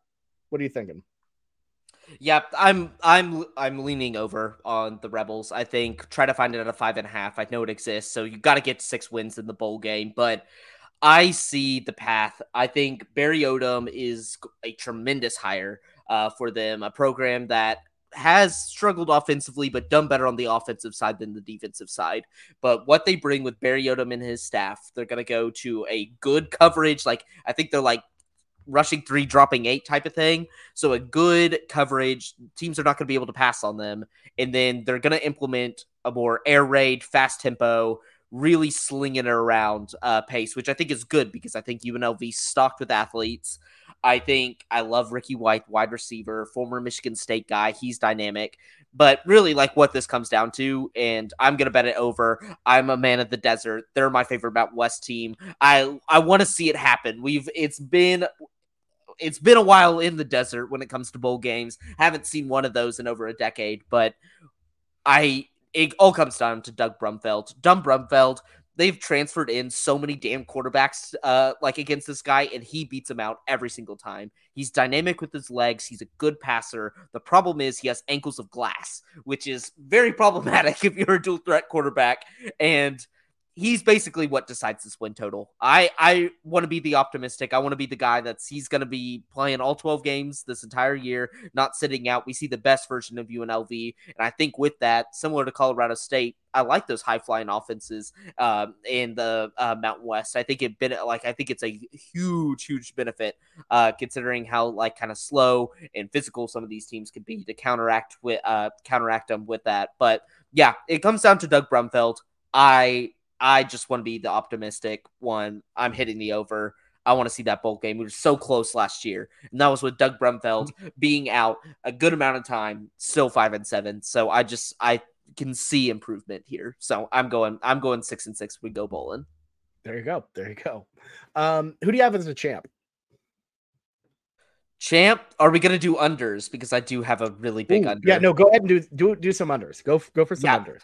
What are you thinking? Yeah, I'm I'm I'm leaning over on the Rebels. I think try to find it at a five and a half. I know it exists, so you got to get six wins in the bowl game. But I see the path. I think Barry Odom is a tremendous hire uh, for them, a program that has struggled offensively, but done better on the offensive side than the defensive side. But what they bring with Barry Odom and his staff, they're going to go to a good coverage. Like, I think they're like rushing three, dropping eight type of thing. So a good coverage. Teams are not going to be able to pass on them. And then they're going to implement a more air raid, fast tempo, really slinging it around uh, pace, which I think is good because I think UNLV stocked with athletes. I think I love Ricky White, wide receiver, former Michigan State guy. He's dynamic. But really, like what this comes down to, and I'm gonna bet it over. I'm a man of the desert. They're my favorite Mountain West team. I I want to see it happen. We've it's been it's been a while in the desert when it comes to bowl games. Haven't seen one of those in over a decade, but I it all comes down to Doug Brumfield. Doug Brumfield, they've transferred in so many damn quarterbacks uh, like against this guy, and he beats them out every single time. He's dynamic with his legs. He's a good passer. The problem is he has ankles of glass, which is very problematic [LAUGHS] if you're a dual threat quarterback. And he's basically what decides this win total. I I want to be the optimistic. I want to be the guy that's he's going to be playing all 12 games this entire year, not sitting out. We see the best version of UNLV, and I think with that, similar to Colorado State, I like those high flying offenses um, in the uh, Mountain West. I think it been like I think it's a huge, huge benefit uh, considering how like kind of slow and physical some of these teams can be to counteract with uh, counteract them with that. But yeah, it comes down to Doug Brumfield. I I just want to be the optimistic one. I'm hitting the over. I want to see that bowl game. We were so close last year, and that was with Doug Brumfield being out a good amount of time, still five and seven. So I just I can see improvement here. So I'm going I'm going six and six. We go bowling. There you go. There you go. Um, who do you have as a champ? Champ, are we gonna do unders? Because I do have a really big Ooh, under. Yeah, no, go ahead and do do do some unders. Go go for some Yeah. unders.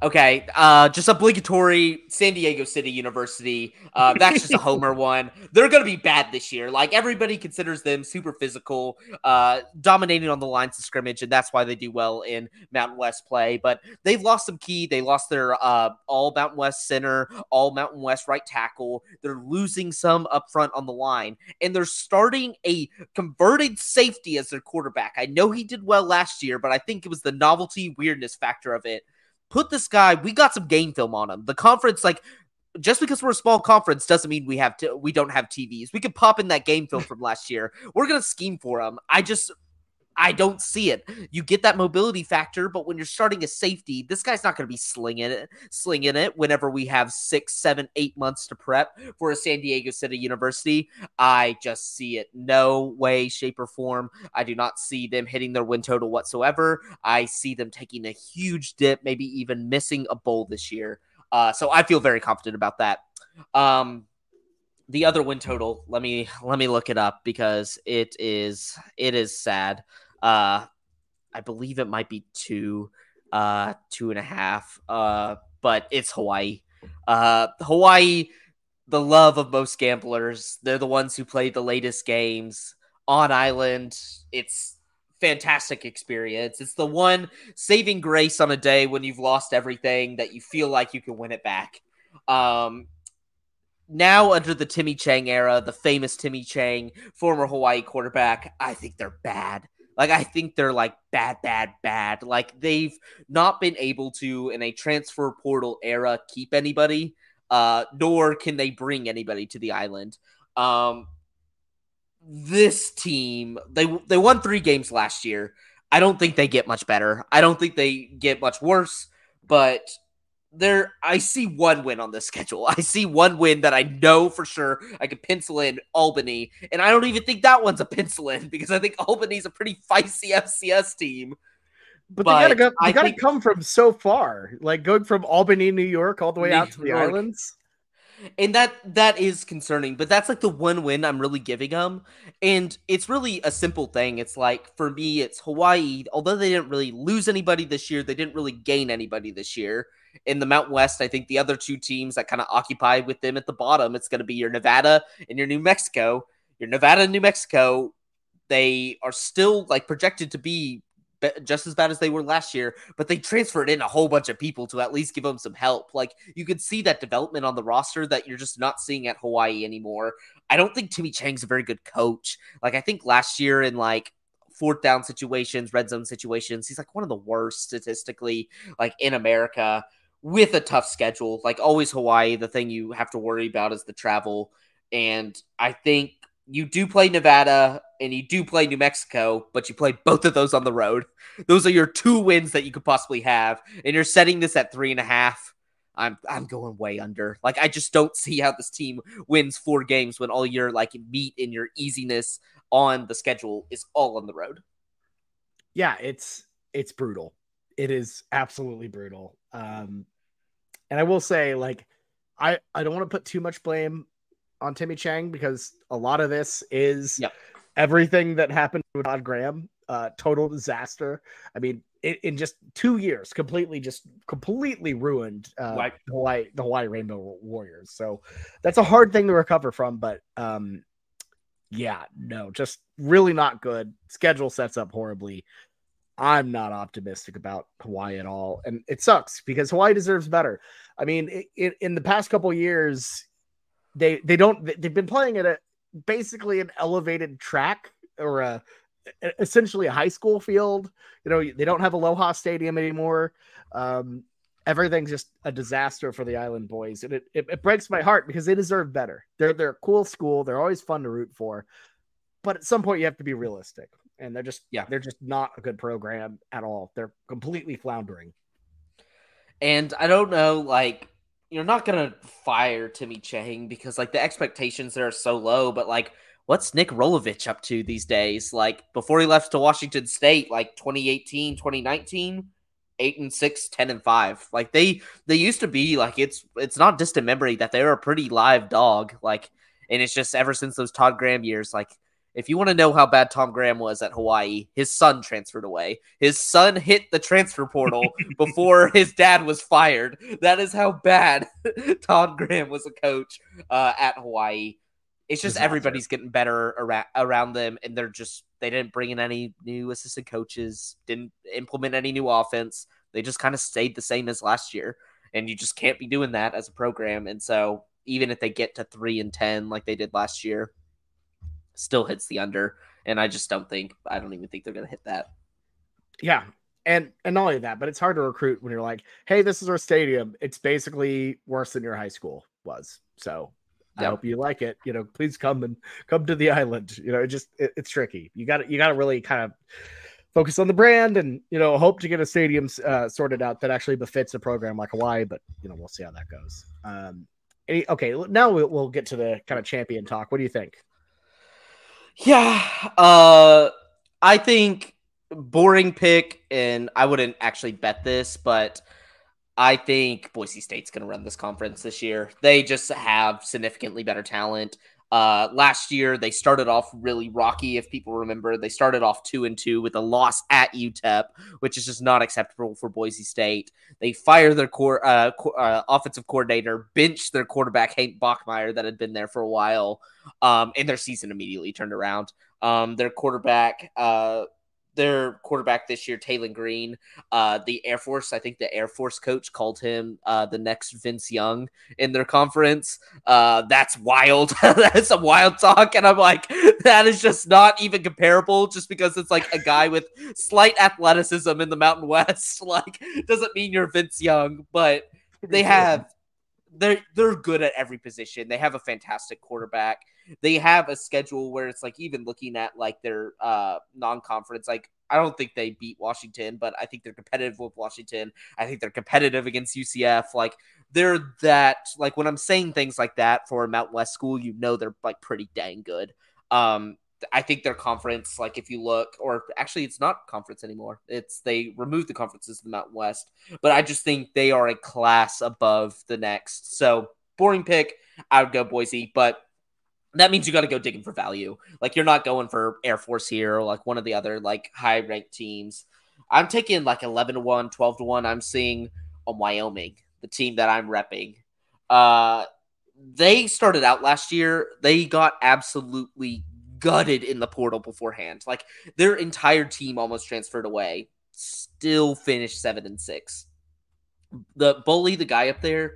Okay, uh, just obligatory San Diego City University. Uh, that's just a [LAUGHS] homer one. They're going to be bad this year. Like everybody considers them super physical, uh, dominating on the lines of scrimmage, and that's why they do well in Mountain West play. But they've lost some key. They lost their uh, all Mountain West center, all Mountain West right tackle. They're losing some up front on the line, and they're starting a converted safety as their quarterback. I know he did well last year, but I think it was the novelty weirdness factor of it put this guy. We got some game film on him. The conference, like, just because we're a small conference doesn't mean we have to. We don't have TVs. We could pop in that game film from last year. We're gonna scheme for him. I just. I don't see it. You get that mobility factor, but when you're starting a safety, this guy's not going to be slinging it, slinging it. Whenever we have six, seven, eight months to prep for a San Diego City University, I just see it. No way, shape, or form. I do not see them hitting their win total whatsoever. I see them taking a huge dip, maybe even missing a bowl this year. Uh, so I feel very confident about that. Um, the other win total, let me let me look it up because it is it is sad. Uh, I believe it might be two, uh, two and a half. Uh, but it's Hawaii. Uh, Hawaii, the love of most gamblers. They're the ones who play the latest games on island. It's fantastic experience. It's the one saving grace on a day when you've lost everything that you feel like you can win it back. Um, now under the Timmy Chang era, the famous Timmy Chang, former Hawaii quarterback, I think they're bad. Like I think they're like bad, bad, bad. Like they've not been able to in a transfer portal era keep anybody, uh, nor can they bring anybody to the island. Um, this team, they they won three games last year. I don't think they get much better. I don't think they get much worse, but there I see one win on this schedule. [LAUGHS] I see one win that I know for sure I could pencil in Albany, and I don't even think that one's a pencil in [LAUGHS] because I think Albany's a pretty feisty FCS team. But, But they gotta go. They I gotta think- come from so far, like going from Albany, New York, all the way New out to the York. islands. And that that is concerning, but that's like the one win I'm really giving them. And it's really a simple thing. It's like for me, it's Hawaii. Although they didn't really lose anybody this year, they didn't really gain anybody this year. In the Mountain West, I think the other two teams that kind of occupy with them at the bottom, it's going to be your Nevada and your New Mexico. Your Nevada and New Mexico, they are still like projected to be just as bad as they were last year, but they transferred in a whole bunch of people to at least give them some help. Like you could see that development on the roster that you're just not seeing at Hawaii anymore. I don't think Timmy Chang's a very good coach. Like I think last year in like fourth down situations, red zone situations, he's like one of the worst statistically like in America with a tough schedule. Like always Hawaii, the thing you have to worry about is the travel. And I think you do play Nevada and you do play New Mexico, but you play both of those on the road. [LAUGHS] Those are your two wins that you could possibly have, and you're setting this at three and a half. I'm I'm going way under. Like I just don't see how this team wins four games when all your like meat and your easiness on the schedule is all on the road. Yeah, it's it's brutal. It is absolutely brutal. Um, and I will say, like, I I don't want to put too much blame on Timmy Chang because a lot of this is yep. everything that happened with Todd Graham. Uh, total disaster. I mean, in, in, just two years, completely just completely ruined uh, the Hawaii the Hawaii Rainbow Warriors. So that's a hard thing to recover from. But um, yeah, no, just really not good. Schedule sets up horribly. I'm not optimistic about Hawaii at all, and it sucks because Hawaii deserves better. I mean, in, the past couple years, they they don't they've been playing at a basically an elevated track or a essentially a high school field. You know, they don't have Aloha Stadium anymore. Um, everything's just a disaster for the Island Boys, and it, it, it breaks my heart because they deserve better. They're they're a cool school. They're always fun to root for, but at some point you have to be realistic, and they're just yeah they're just not a good program at all. They're completely floundering. And I don't know, like you're not gonna fire Timmy Chang because like the expectations there are so low, but like what's Nick Rolovich up to these days? Like before he left to Washington State, like 2018, 2019, 8 and 6, 10 and 5. Like they they used to be like it's it's not distant memory that they were a pretty live dog. Like and it's just ever since those Todd Graham years, like if you want to know how bad Tom Graham was at Hawaii, his son transferred away. His son hit the transfer portal [LAUGHS] before his dad was fired. That is how bad [LAUGHS] Tom Graham was a coach uh, at Hawaii. It's just everybody's getting better around, around them, and they're just they didn't bring in any new assistant coaches, didn't implement any new offense. They just kind of stayed the same as last year, and you just can't be doing that as a program. And so, even if they get to three and ten like they did last year, still hits the under. And I just don't think, I don't even think they're going to hit that. Yeah. And, and not only that, but it's hard to recruit when you're like, hey, this is our stadium. It's basically worse than your high school was. So I hope you like it. You know, please come and come to the island. You know, it just it, it's tricky. You got you got to really kind of focus on the brand and you know hope to get a stadium uh, sorted out that actually befits a program like Hawaii. But you know, we'll see how that goes. Um, any, okay, now we'll, we'll get to the kind of champion talk. What do you think? Yeah, uh, I think boring pick, and I wouldn't actually bet this, but I think Boise State's going to run this conference this year. They just have significantly better talent. Uh, last year they started off really rocky. If people remember, they started off two and two with a loss at UTEP, which is just not acceptable for Boise State. They fire their core uh, co- uh, offensive coordinator, bench their quarterback Hank Bachmeier that had been there for a while, um, and their season immediately turned around. Um, their quarterback uh, their quarterback this year, Taylen Green. Uh, the Air Force, I think the Air Force coach called him uh, the next Vince Young in their conference. Uh, that's wild. [LAUGHS] that's a wild talk. And I'm like, that is just not even comparable just because it's like a guy with slight athleticism in the Mountain West. [LAUGHS] like, doesn't mean you're Vince Young, but they have. They're they're good at every position. They have a fantastic quarterback they have a schedule where it's like even looking at like their uh non-conference like I don't think they beat Washington, but I think they're competitive with Washington. I think they're competitive against UCF. Like they're that like when I'm saying things like that for a Mountain West school, you know they're like pretty dang good. Um I think their conference, like if you look, or actually it's not conference anymore. It's they removed the conferences in the Mountain West, but I just think they are a class above the next. So boring pick, I would go Boise, but that means you got to go digging for value. Like you're not going for Air Force here or like one of the other like high ranked teams. I'm taking like 11 to 1, 12 to 1. I'm seeing on Wyoming, the team that I'm repping. Uh, they started out last year. They got absolutely gutted in the portal beforehand. Like their entire team almost transferred away. Still finished seven and six. The bully, the guy up there,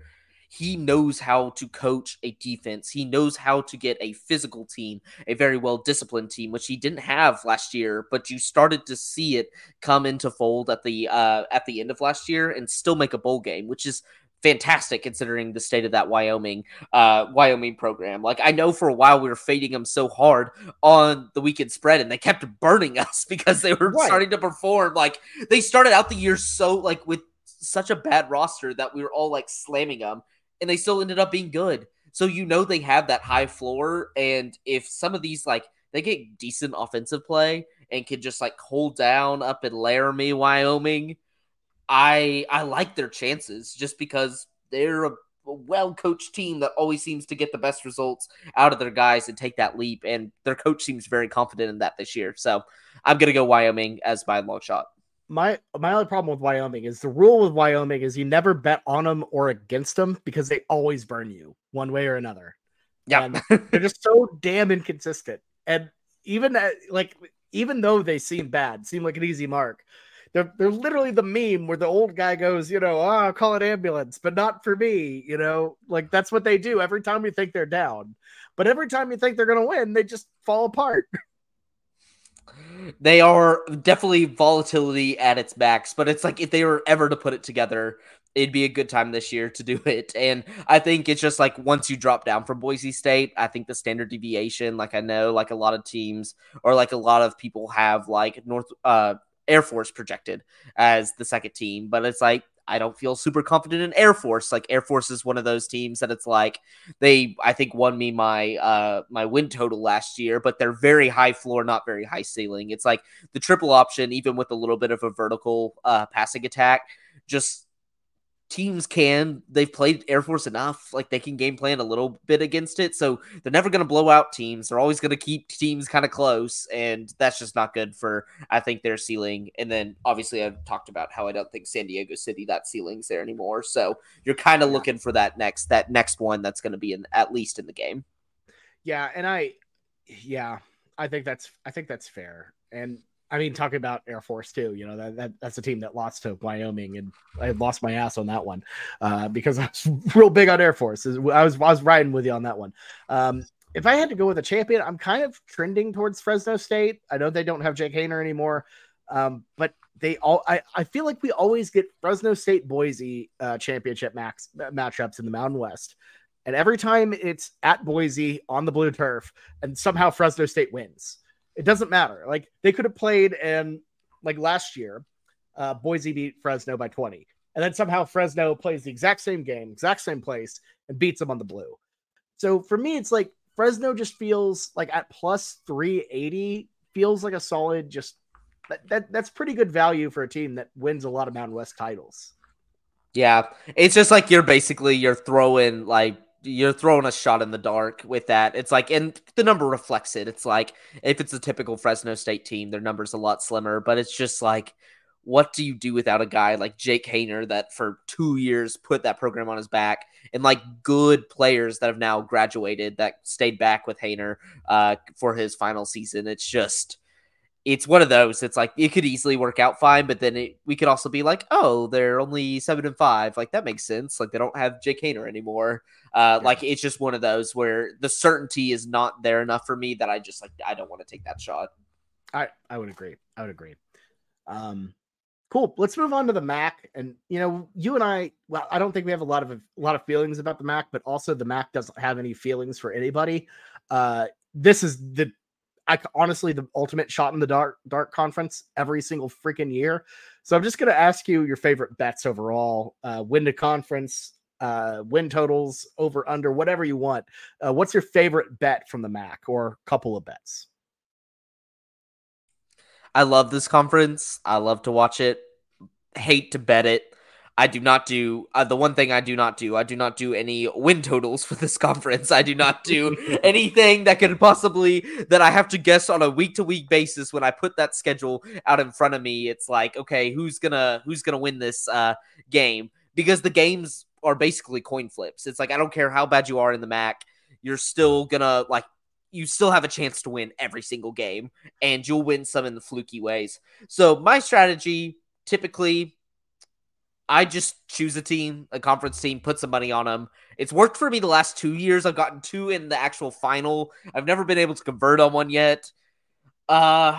he knows how to coach a defense. He knows how to get a physical team, a very well disciplined team, which he didn't have last year. But you started to see it come into fold at the uh, at the end of last year and still make a bowl game, which is fantastic considering the state of that Wyoming uh, Wyoming program. Like I know for a while we were fading them so hard on the weekend spread, and they kept burning [LAUGHS] us because they were right. starting to perform. Like they started out the year so like with such a bad roster that we were all like slamming them and they still ended up being good. So you know they have that high floor, and if some of these like they get decent offensive play and can just like hold down up in Laramie, Wyoming, I I like their chances just because they're a, well coached team that always seems to get the best results out of their guys and take that leap. And their coach seems very confident in that this year. So I'm gonna go Wyoming as my long shot my my only problem with Wyoming is the rule with Wyoming is you never bet on them or against them because they always burn you one way or another. Yeah, they're just so damn inconsistent. And even at, like even though they seem bad, seem like an easy mark, they're they're literally the meme where the old guy goes, you know, oh, call it ambulance, but not for me. You know, like that's what they do every time you think they're down. But every time you think they're gonna win, they just fall apart. [LAUGHS] They are definitely volatility at its max, but it's like if they were ever to put it together, it'd be a good time this year to do [LAUGHS] it. And I think it's just like once you drop down from Boise State, I think the standard deviation, like I know, like a lot of teams or like a lot of people have like North uh Air Force projected as the second team, but it's like I don't feel super confident in Air Force. Like Air Force is one of those teams that it's like they I think won me my uh my win total last year, but they're very high floor, not very high ceiling. It's like the triple option, even with a little bit of a vertical uh passing attack, just teams can. They've played Air Force enough. Like they can game plan a little bit against it. So they're never going to blow out teams. They're always going to keep teams kind of close. And that's just not good for, I think, their ceiling. And then obviously, I've talked about how I don't think San Diego City, that ceiling's there anymore. So you're kind of yeah. looking for that next, that next one that's going to be in at least in the game. Yeah. And I, yeah, I think that's, I think that's fair. And I mean, talking about Air Force too, you know that, that that's a team that lost to Wyoming, and I lost my ass on that one uh, because I was [LAUGHS] real big on Air Force. I was I was riding with you on that one. Um, if I had to go with a champion, I'm kind of trending towards Fresno State. I know they don't have Jake Haener anymore, um, but they all I, I feel like we always get Fresno State Boise uh, championship max matchups in the Mountain West. And every time it's at Boise on the blue turf, and somehow Fresno State wins. It doesn't matter. Like they could have played and like last year, uh, Boise beat Fresno by 20. And then somehow Fresno plays the exact same game, exact same place, and beats them on the blue. So for me, it's like Fresno just feels like at plus 380 feels like a solid, just that, that that's pretty good value for a team that wins a lot of Mountain West titles. Yeah. It's just like you're basically you're throwing like you're throwing a shot in the dark with that. It's like, and the number reflects it. It's like if it's a typical Fresno State team, their number's a lot slimmer, but it's just like, what do you do without a guy like Jake Haener that for two years put that program on his back and like good players that have now graduated that stayed back with Haener uh, for his final season? It's just, it's one of those. It's like it could easily work out fine, but then it, we could also be like, oh, they're only seven and five. Like that makes sense. Like they don't have Jake Haener anymore. Uh, yeah. Like it's just one of those where the certainty is not there enough for me that I just like I don't want to take that shot. I I would agree. I would agree. Um, cool. Let's move on to the MAC. And you know, you and I, well, I don't think we have a lot of a lot of feelings about the MAC, but also the MAC doesn't have any feelings for anybody. Uh, this is the I honestly the ultimate shot in the dark dark conference every single freaking year. So I'm just gonna ask you your favorite bets overall. Uh, win the conference, uh, win totals, over under, whatever you want. Uh, what's your favorite bet from the MAC or couple of bets? I love this conference. I love to watch it. Hate to bet it. I do not do uh, the one thing I do not do. I do not do any win totals for this [LAUGHS] conference. I do not do [LAUGHS] anything that could possibly that I have to guess on a week to week basis when I put that schedule out in front of me. It's like, okay, who's gonna who's gonna win this uh, game? because the games are basically coin flips. It's like I don't care how bad you are in the MAC, you're still gonna like you still have a chance to win every single game, and you'll win some in the fluky ways. So my strategy typically. I just choose a team, a conference team, put some money on them. It's worked for me the last two years. I've gotten two in the actual final. I've never been able to convert on one yet. Uh,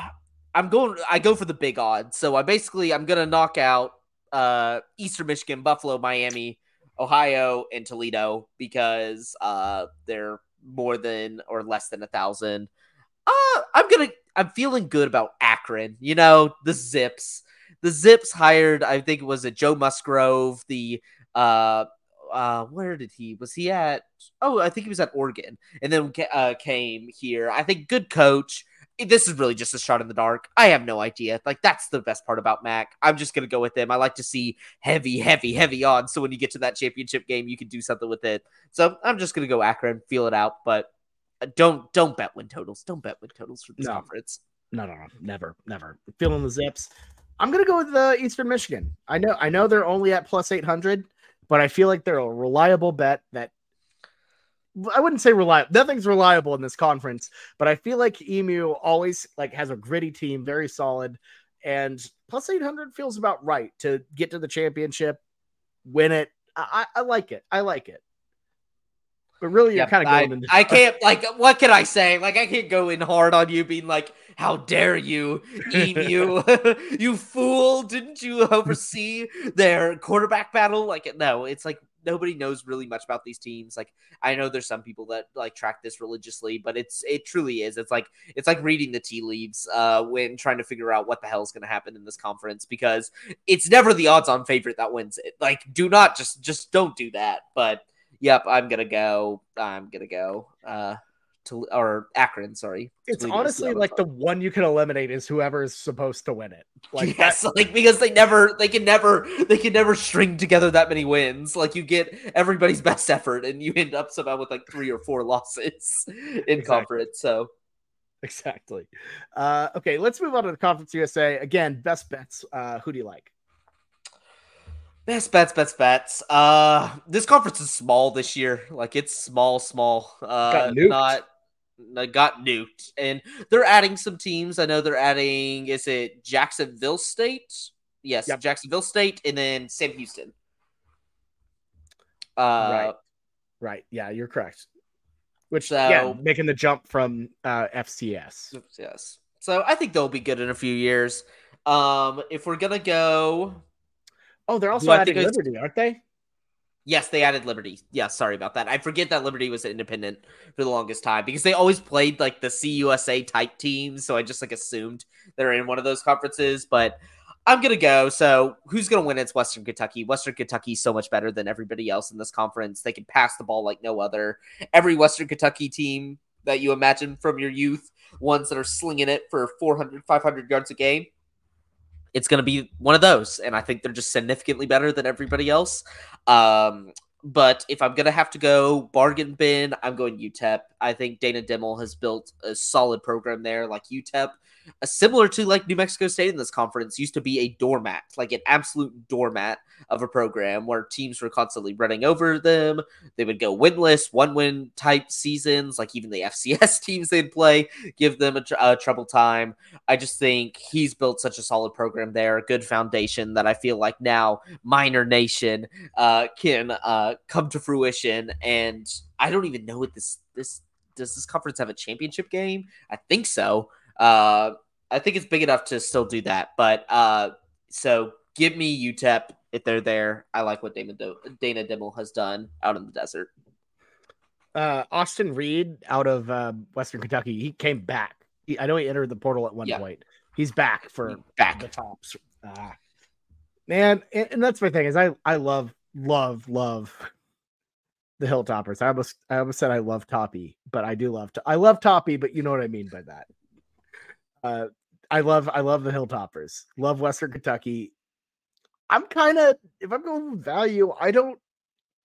I'm going. I go for the big odds. So I basically I'm gonna knock out uh Eastern Michigan, Buffalo, Miami, Ohio, and Toledo because uh they're more than or less than a thousand. Uh, I'm gonna. I'm feeling good about Akron. You know the Zips. The Zips hired. I think it was a Joe Musgrove. The uh uh, where did he was he at? Oh, I think he was at Oregon, and then uh, came here. I think good coach this is really just a shot in the dark. I have no idea. Like that's the best part about MAC. I'm just gonna go with them. I like to see heavy, heavy, heavy odds. So when you get to that championship game, you can do something with it. So I'm just gonna go Akron, feel it out, but uh, don't don't bet win totals. Don't bet win totals for this No. conference. No, no, no, never, never. Feeling the zips. I'm gonna go with the Eastern Michigan. I know, I know they're only at plus eight hundred, but I feel like they're a reliable bet that I wouldn't say reliable. Nothing's reliable in this conference, but I feel like Emu always like has a gritty team, very solid, and plus eight hundred feels about right to get to the championship, win it. I, I I like it. I like it. But really, you're Yep, kind of I, going into. I [LAUGHS] can't like what can I say? Like I can't go in hard on you being like, how dare you, you, [LAUGHS] you fool! Didn't you oversee their quarterback battle? Like no, it's like nobody knows really much about these teams. Like I know there's some people that like track this religiously, but it's it truly is. It's like it's like reading the tea leaves uh when trying to figure out what the hell is going to happen in this conference because it's never the odds on favorite that wins it. Like do not just just don't do that. But Yep, I'm gonna go. I'm gonna go. Uh, to or Akron. Sorry, it's Toledo's honestly like the one. you can eliminate is whoever's supposed to win it. Like that, yes, like because they never, they can never, they can never string together that many wins. Like you get everybody's best effort, and you end up somehow with like three or four [LAUGHS] losses in Exactly. conference. So exactly. Uh, okay, let's move on to the Conference USA again. Best bets. Uh, who do you like? Best bets, bets, bets. Uh, this conference is small this year. Like it's small, small. Uh, Got nuked. not. no, Got nuked, and they're adding some teams. I know they're adding. Is it Jacksonville State? Yes, Yep. Jacksonville State, and then Sam Houston. Uh, right. Right. Yeah, you're correct. Which So- yeah, making the jump from uh, FCS. Yes. So I think they'll be good in a few years. Um, if we're gonna go, Oh, they're also adding Liberty, aren't they? yes, they added Liberty. Yeah, sorry about that. I forget that Liberty was independent for the longest time because they always played like the CUSA type teams. So I just like assumed they're in one of those conferences. But I'm gonna go. So who's gonna win? It's Western Kentucky. Western Kentucky is so much better than everybody else in this conference. They can pass the ball like no other. Every Western Kentucky team that you imagine from your youth, ones that are slinging it for 400, 500 yards a game. It's going to be one of those. And I think they're just significantly better than everybody else. Um, but if I'm to have to go bargain bin, I'm going UTEP. I think Dana Dimel has built a solid program there, like UTEP, uh, similar to like New Mexico State in this conference, used to be a doormat, like an absolute doormat of a program where teams were constantly running over them. They would go winless, one win type seasons, like even the [LAUGHS] FCS teams they'd play, give them a, tr- a trouble time. I just think he's built such a solid program there, a good foundation that I feel like now Miner Nation uh, can uh, come to fruition. And I don't even know what this this does. This conference have a championship game? I think so. Uh, I think it's big enough to still do that. But uh, so give me UTEP if they're there. I like what Dana Do- Dana Dimel has done out in the desert. Uh, Austin Reed out of uh, Western Kentucky. He came back. He, I know he entered the portal at one Yeah. point. He's back for Back. the tops. Ah. man, and, and that's my thing is I I love love love the Hilltoppers. I almost I almost said I love Toppy, but I do love to, I love Toppy, but you know what I mean by that. Uh, I love I love the Hilltoppers. Love Western Kentucky. I'm kind of if I'm going with value, I don't,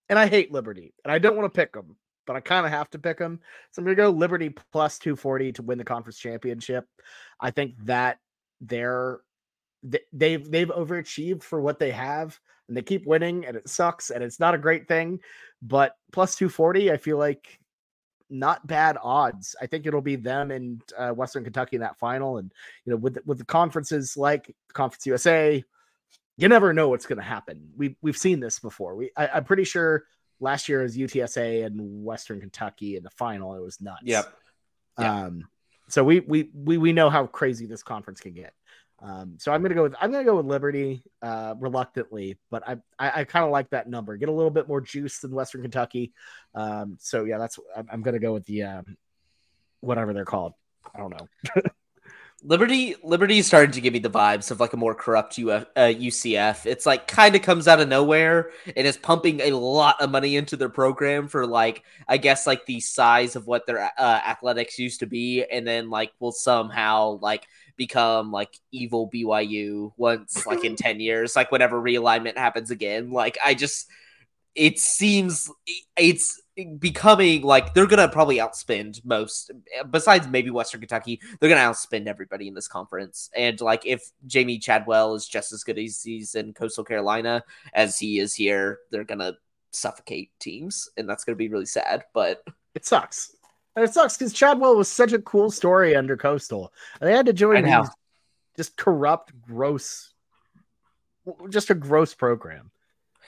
and I hate Liberty, and I don't want to pick them, but I kind of have to pick them. So I'm gonna go Liberty plus 240 to win the conference championship. I think that they're th- they've they've overachieved for what they have. And they keep winning, and it sucks, and it's not a great thing. But plus 240, I feel like not bad odds. I think it'll be them and uh, Western Kentucky in that final. And you know, with the, with the conferences like Conference USA, you never know what's going to happen. We we've seen this before. We I, am pretty sure last year was UTSA and Western Kentucky in the final. It was nuts. Yep. Um. So we we we we know how crazy this conference can get. Um, so I'm gonna go with I'm gonna go with Liberty, uh, reluctantly, but I I, I kind of like that number. Get a little bit more juice than Western Kentucky. Um, so yeah, that's I'm, I'm gonna go with the um, whatever they're called. I don't know. [LAUGHS] Liberty Liberty is starting to give me the vibes of like a more corrupt Uf, uh, UCF. It's like kind of comes out of nowhere and is pumping a lot of money into their program for like I guess like the size of what their uh, athletics used to be, and then like will somehow like become like evil BYU once like in [LAUGHS] 10 years, like whenever realignment happens again. Like I just it seems it's becoming like they're gonna probably outspend most besides maybe Western Kentucky, they're gonna outspend everybody in this conference. And like if Jamey Chadwell is just as good as he's in Coastal Carolina as he is here, they're gonna suffocate teams, and that's gonna be really sad. But it sucks. And it sucks because Chadwell was such a cool story under Coastal. And they had to join these just corrupt, gross, just a gross program.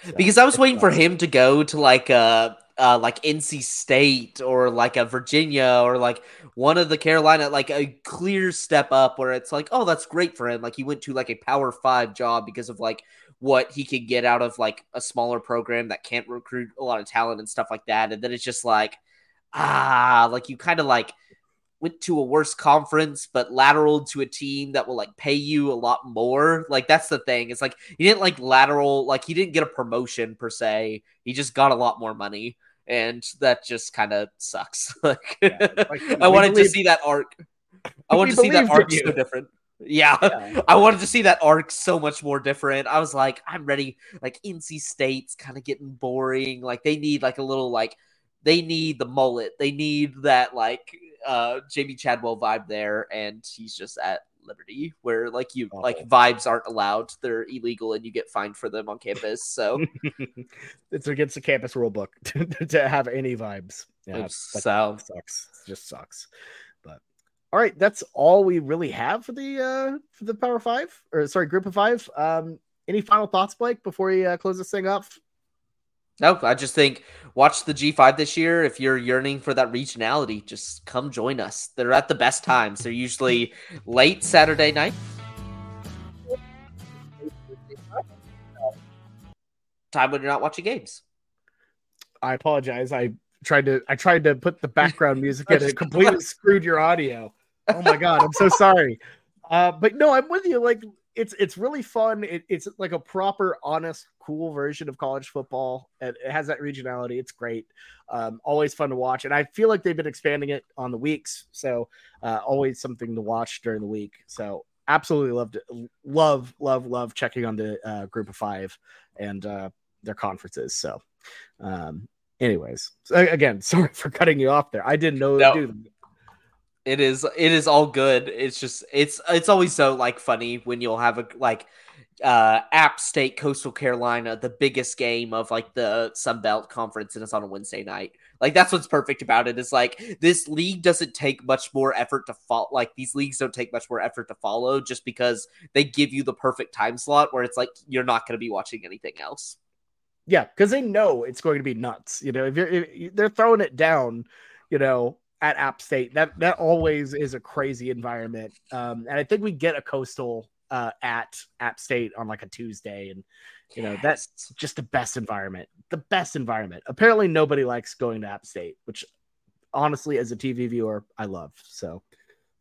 So, because I was waiting sucks. for him to go to like a uh, like NC State or like a Virginia or like one of the Carolina, like a clear step up where it's like, oh, that's great for him. Like he went to like a Power Five job because of like what he could get out of like a smaller program that can't recruit a lot of talent and stuff like that. And then it's just like, ah, like you kind of like went to a worse conference, but lateral to a team that will like pay you a lot more. Like that's the thing. It's like he didn't like lateral, like he didn't get a promotion per se. He just got a lot more money, and that just kind of sucks. [LAUGHS] like, yeah, like [LAUGHS] I wanted believe, to see that arc. I wanted to see that arc so different. [LAUGHS] Yeah. yeah. I wanted to see that arc so much more different. I was like, I'm ready. Like NC State's kind of getting boring. Like they need like a little like they need the mullet. They need that like uh Jamey Chadwell vibe there, and he's just at Liberty, where like you oh. like vibes aren't allowed; they're illegal, and you get fined for them on campus. So [LAUGHS] it's against the campus rule book to, [LAUGHS] to have any vibes. Yeah, so sucks. It just sucks. But all right, that's all we really have for the uh for the Power Five, or sorry, Group of Five. Um, any final thoughts, Blake, before we uh, close this thing up? No, I just think watch the G5 this year. If you're yearning for that regionality, just come join us. They're at the best times. They're usually late Saturday night. Time when you're not watching games. I apologize. I tried to I tried to put the background [LAUGHS] music and it completely screwed your audio. Oh my god, I'm so sorry. Uh, but no, I'm with you. Like it's it's really fun. It, it's like a proper, honest, cool version of college football. It, it has that regionality. It's great. Um, always fun to watch, and I feel like they've been expanding it on the weeks. So uh, always something to watch during the week. So absolutely loved to love love love checking on the uh, group of five and uh, their conferences. So, um, anyways, so again, [LAUGHS] sorry for cutting you off there. I didn't know no. do that. It is it is all good. It's just it's it's always so like funny when you'll have a like uh App State Coastal Carolina, the biggest game of like the Sun Belt conference and it's on a Wednesday night. Like that's what's perfect about it is like this league doesn't take much more effort to follow like these leagues don't take much more effort to follow just because they give you the perfect time slot where it's like you're not going to be watching anything else. Yeah, because they know it's going to be nuts. You know, if you're if they're throwing it down, you know, at App State. That that always is a crazy environment. Um, and I think we get a coastal uh, at App State on like a Tuesday, and you know yes. that's just the best environment. The best environment. Apparently, nobody likes going to App State, which honestly, as a TV viewer, I love. So,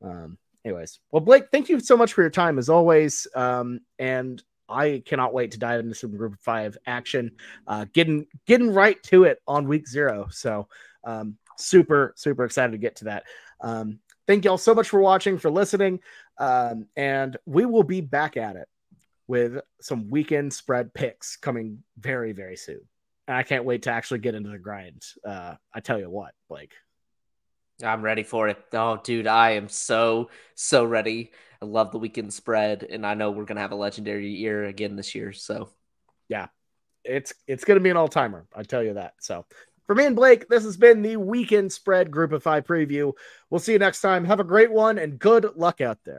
um, anyways, well, Blake, thank you so much for your time as always. Um, and I cannot wait to dive into some Group Five action. Uh, getting getting right to it on week zero. So. Um, super, super excited to get to that. Um, thank y'all so much for watching, for listening. Um, and we will be back at it with some weekend spread picks coming very, very soon. And I can't wait to actually get into the grind. Uh, I tell you what, Blake. I'm ready for it. Oh, dude, I am so, so ready. I love the weekend spread, and I know we're going to have a legendary year again this year. So, yeah, it's it's going to be an all timer. I tell you that. So for me and Blake, this has been the weekend spread group of five preview. We'll see you next time. Have a great one and good luck out there.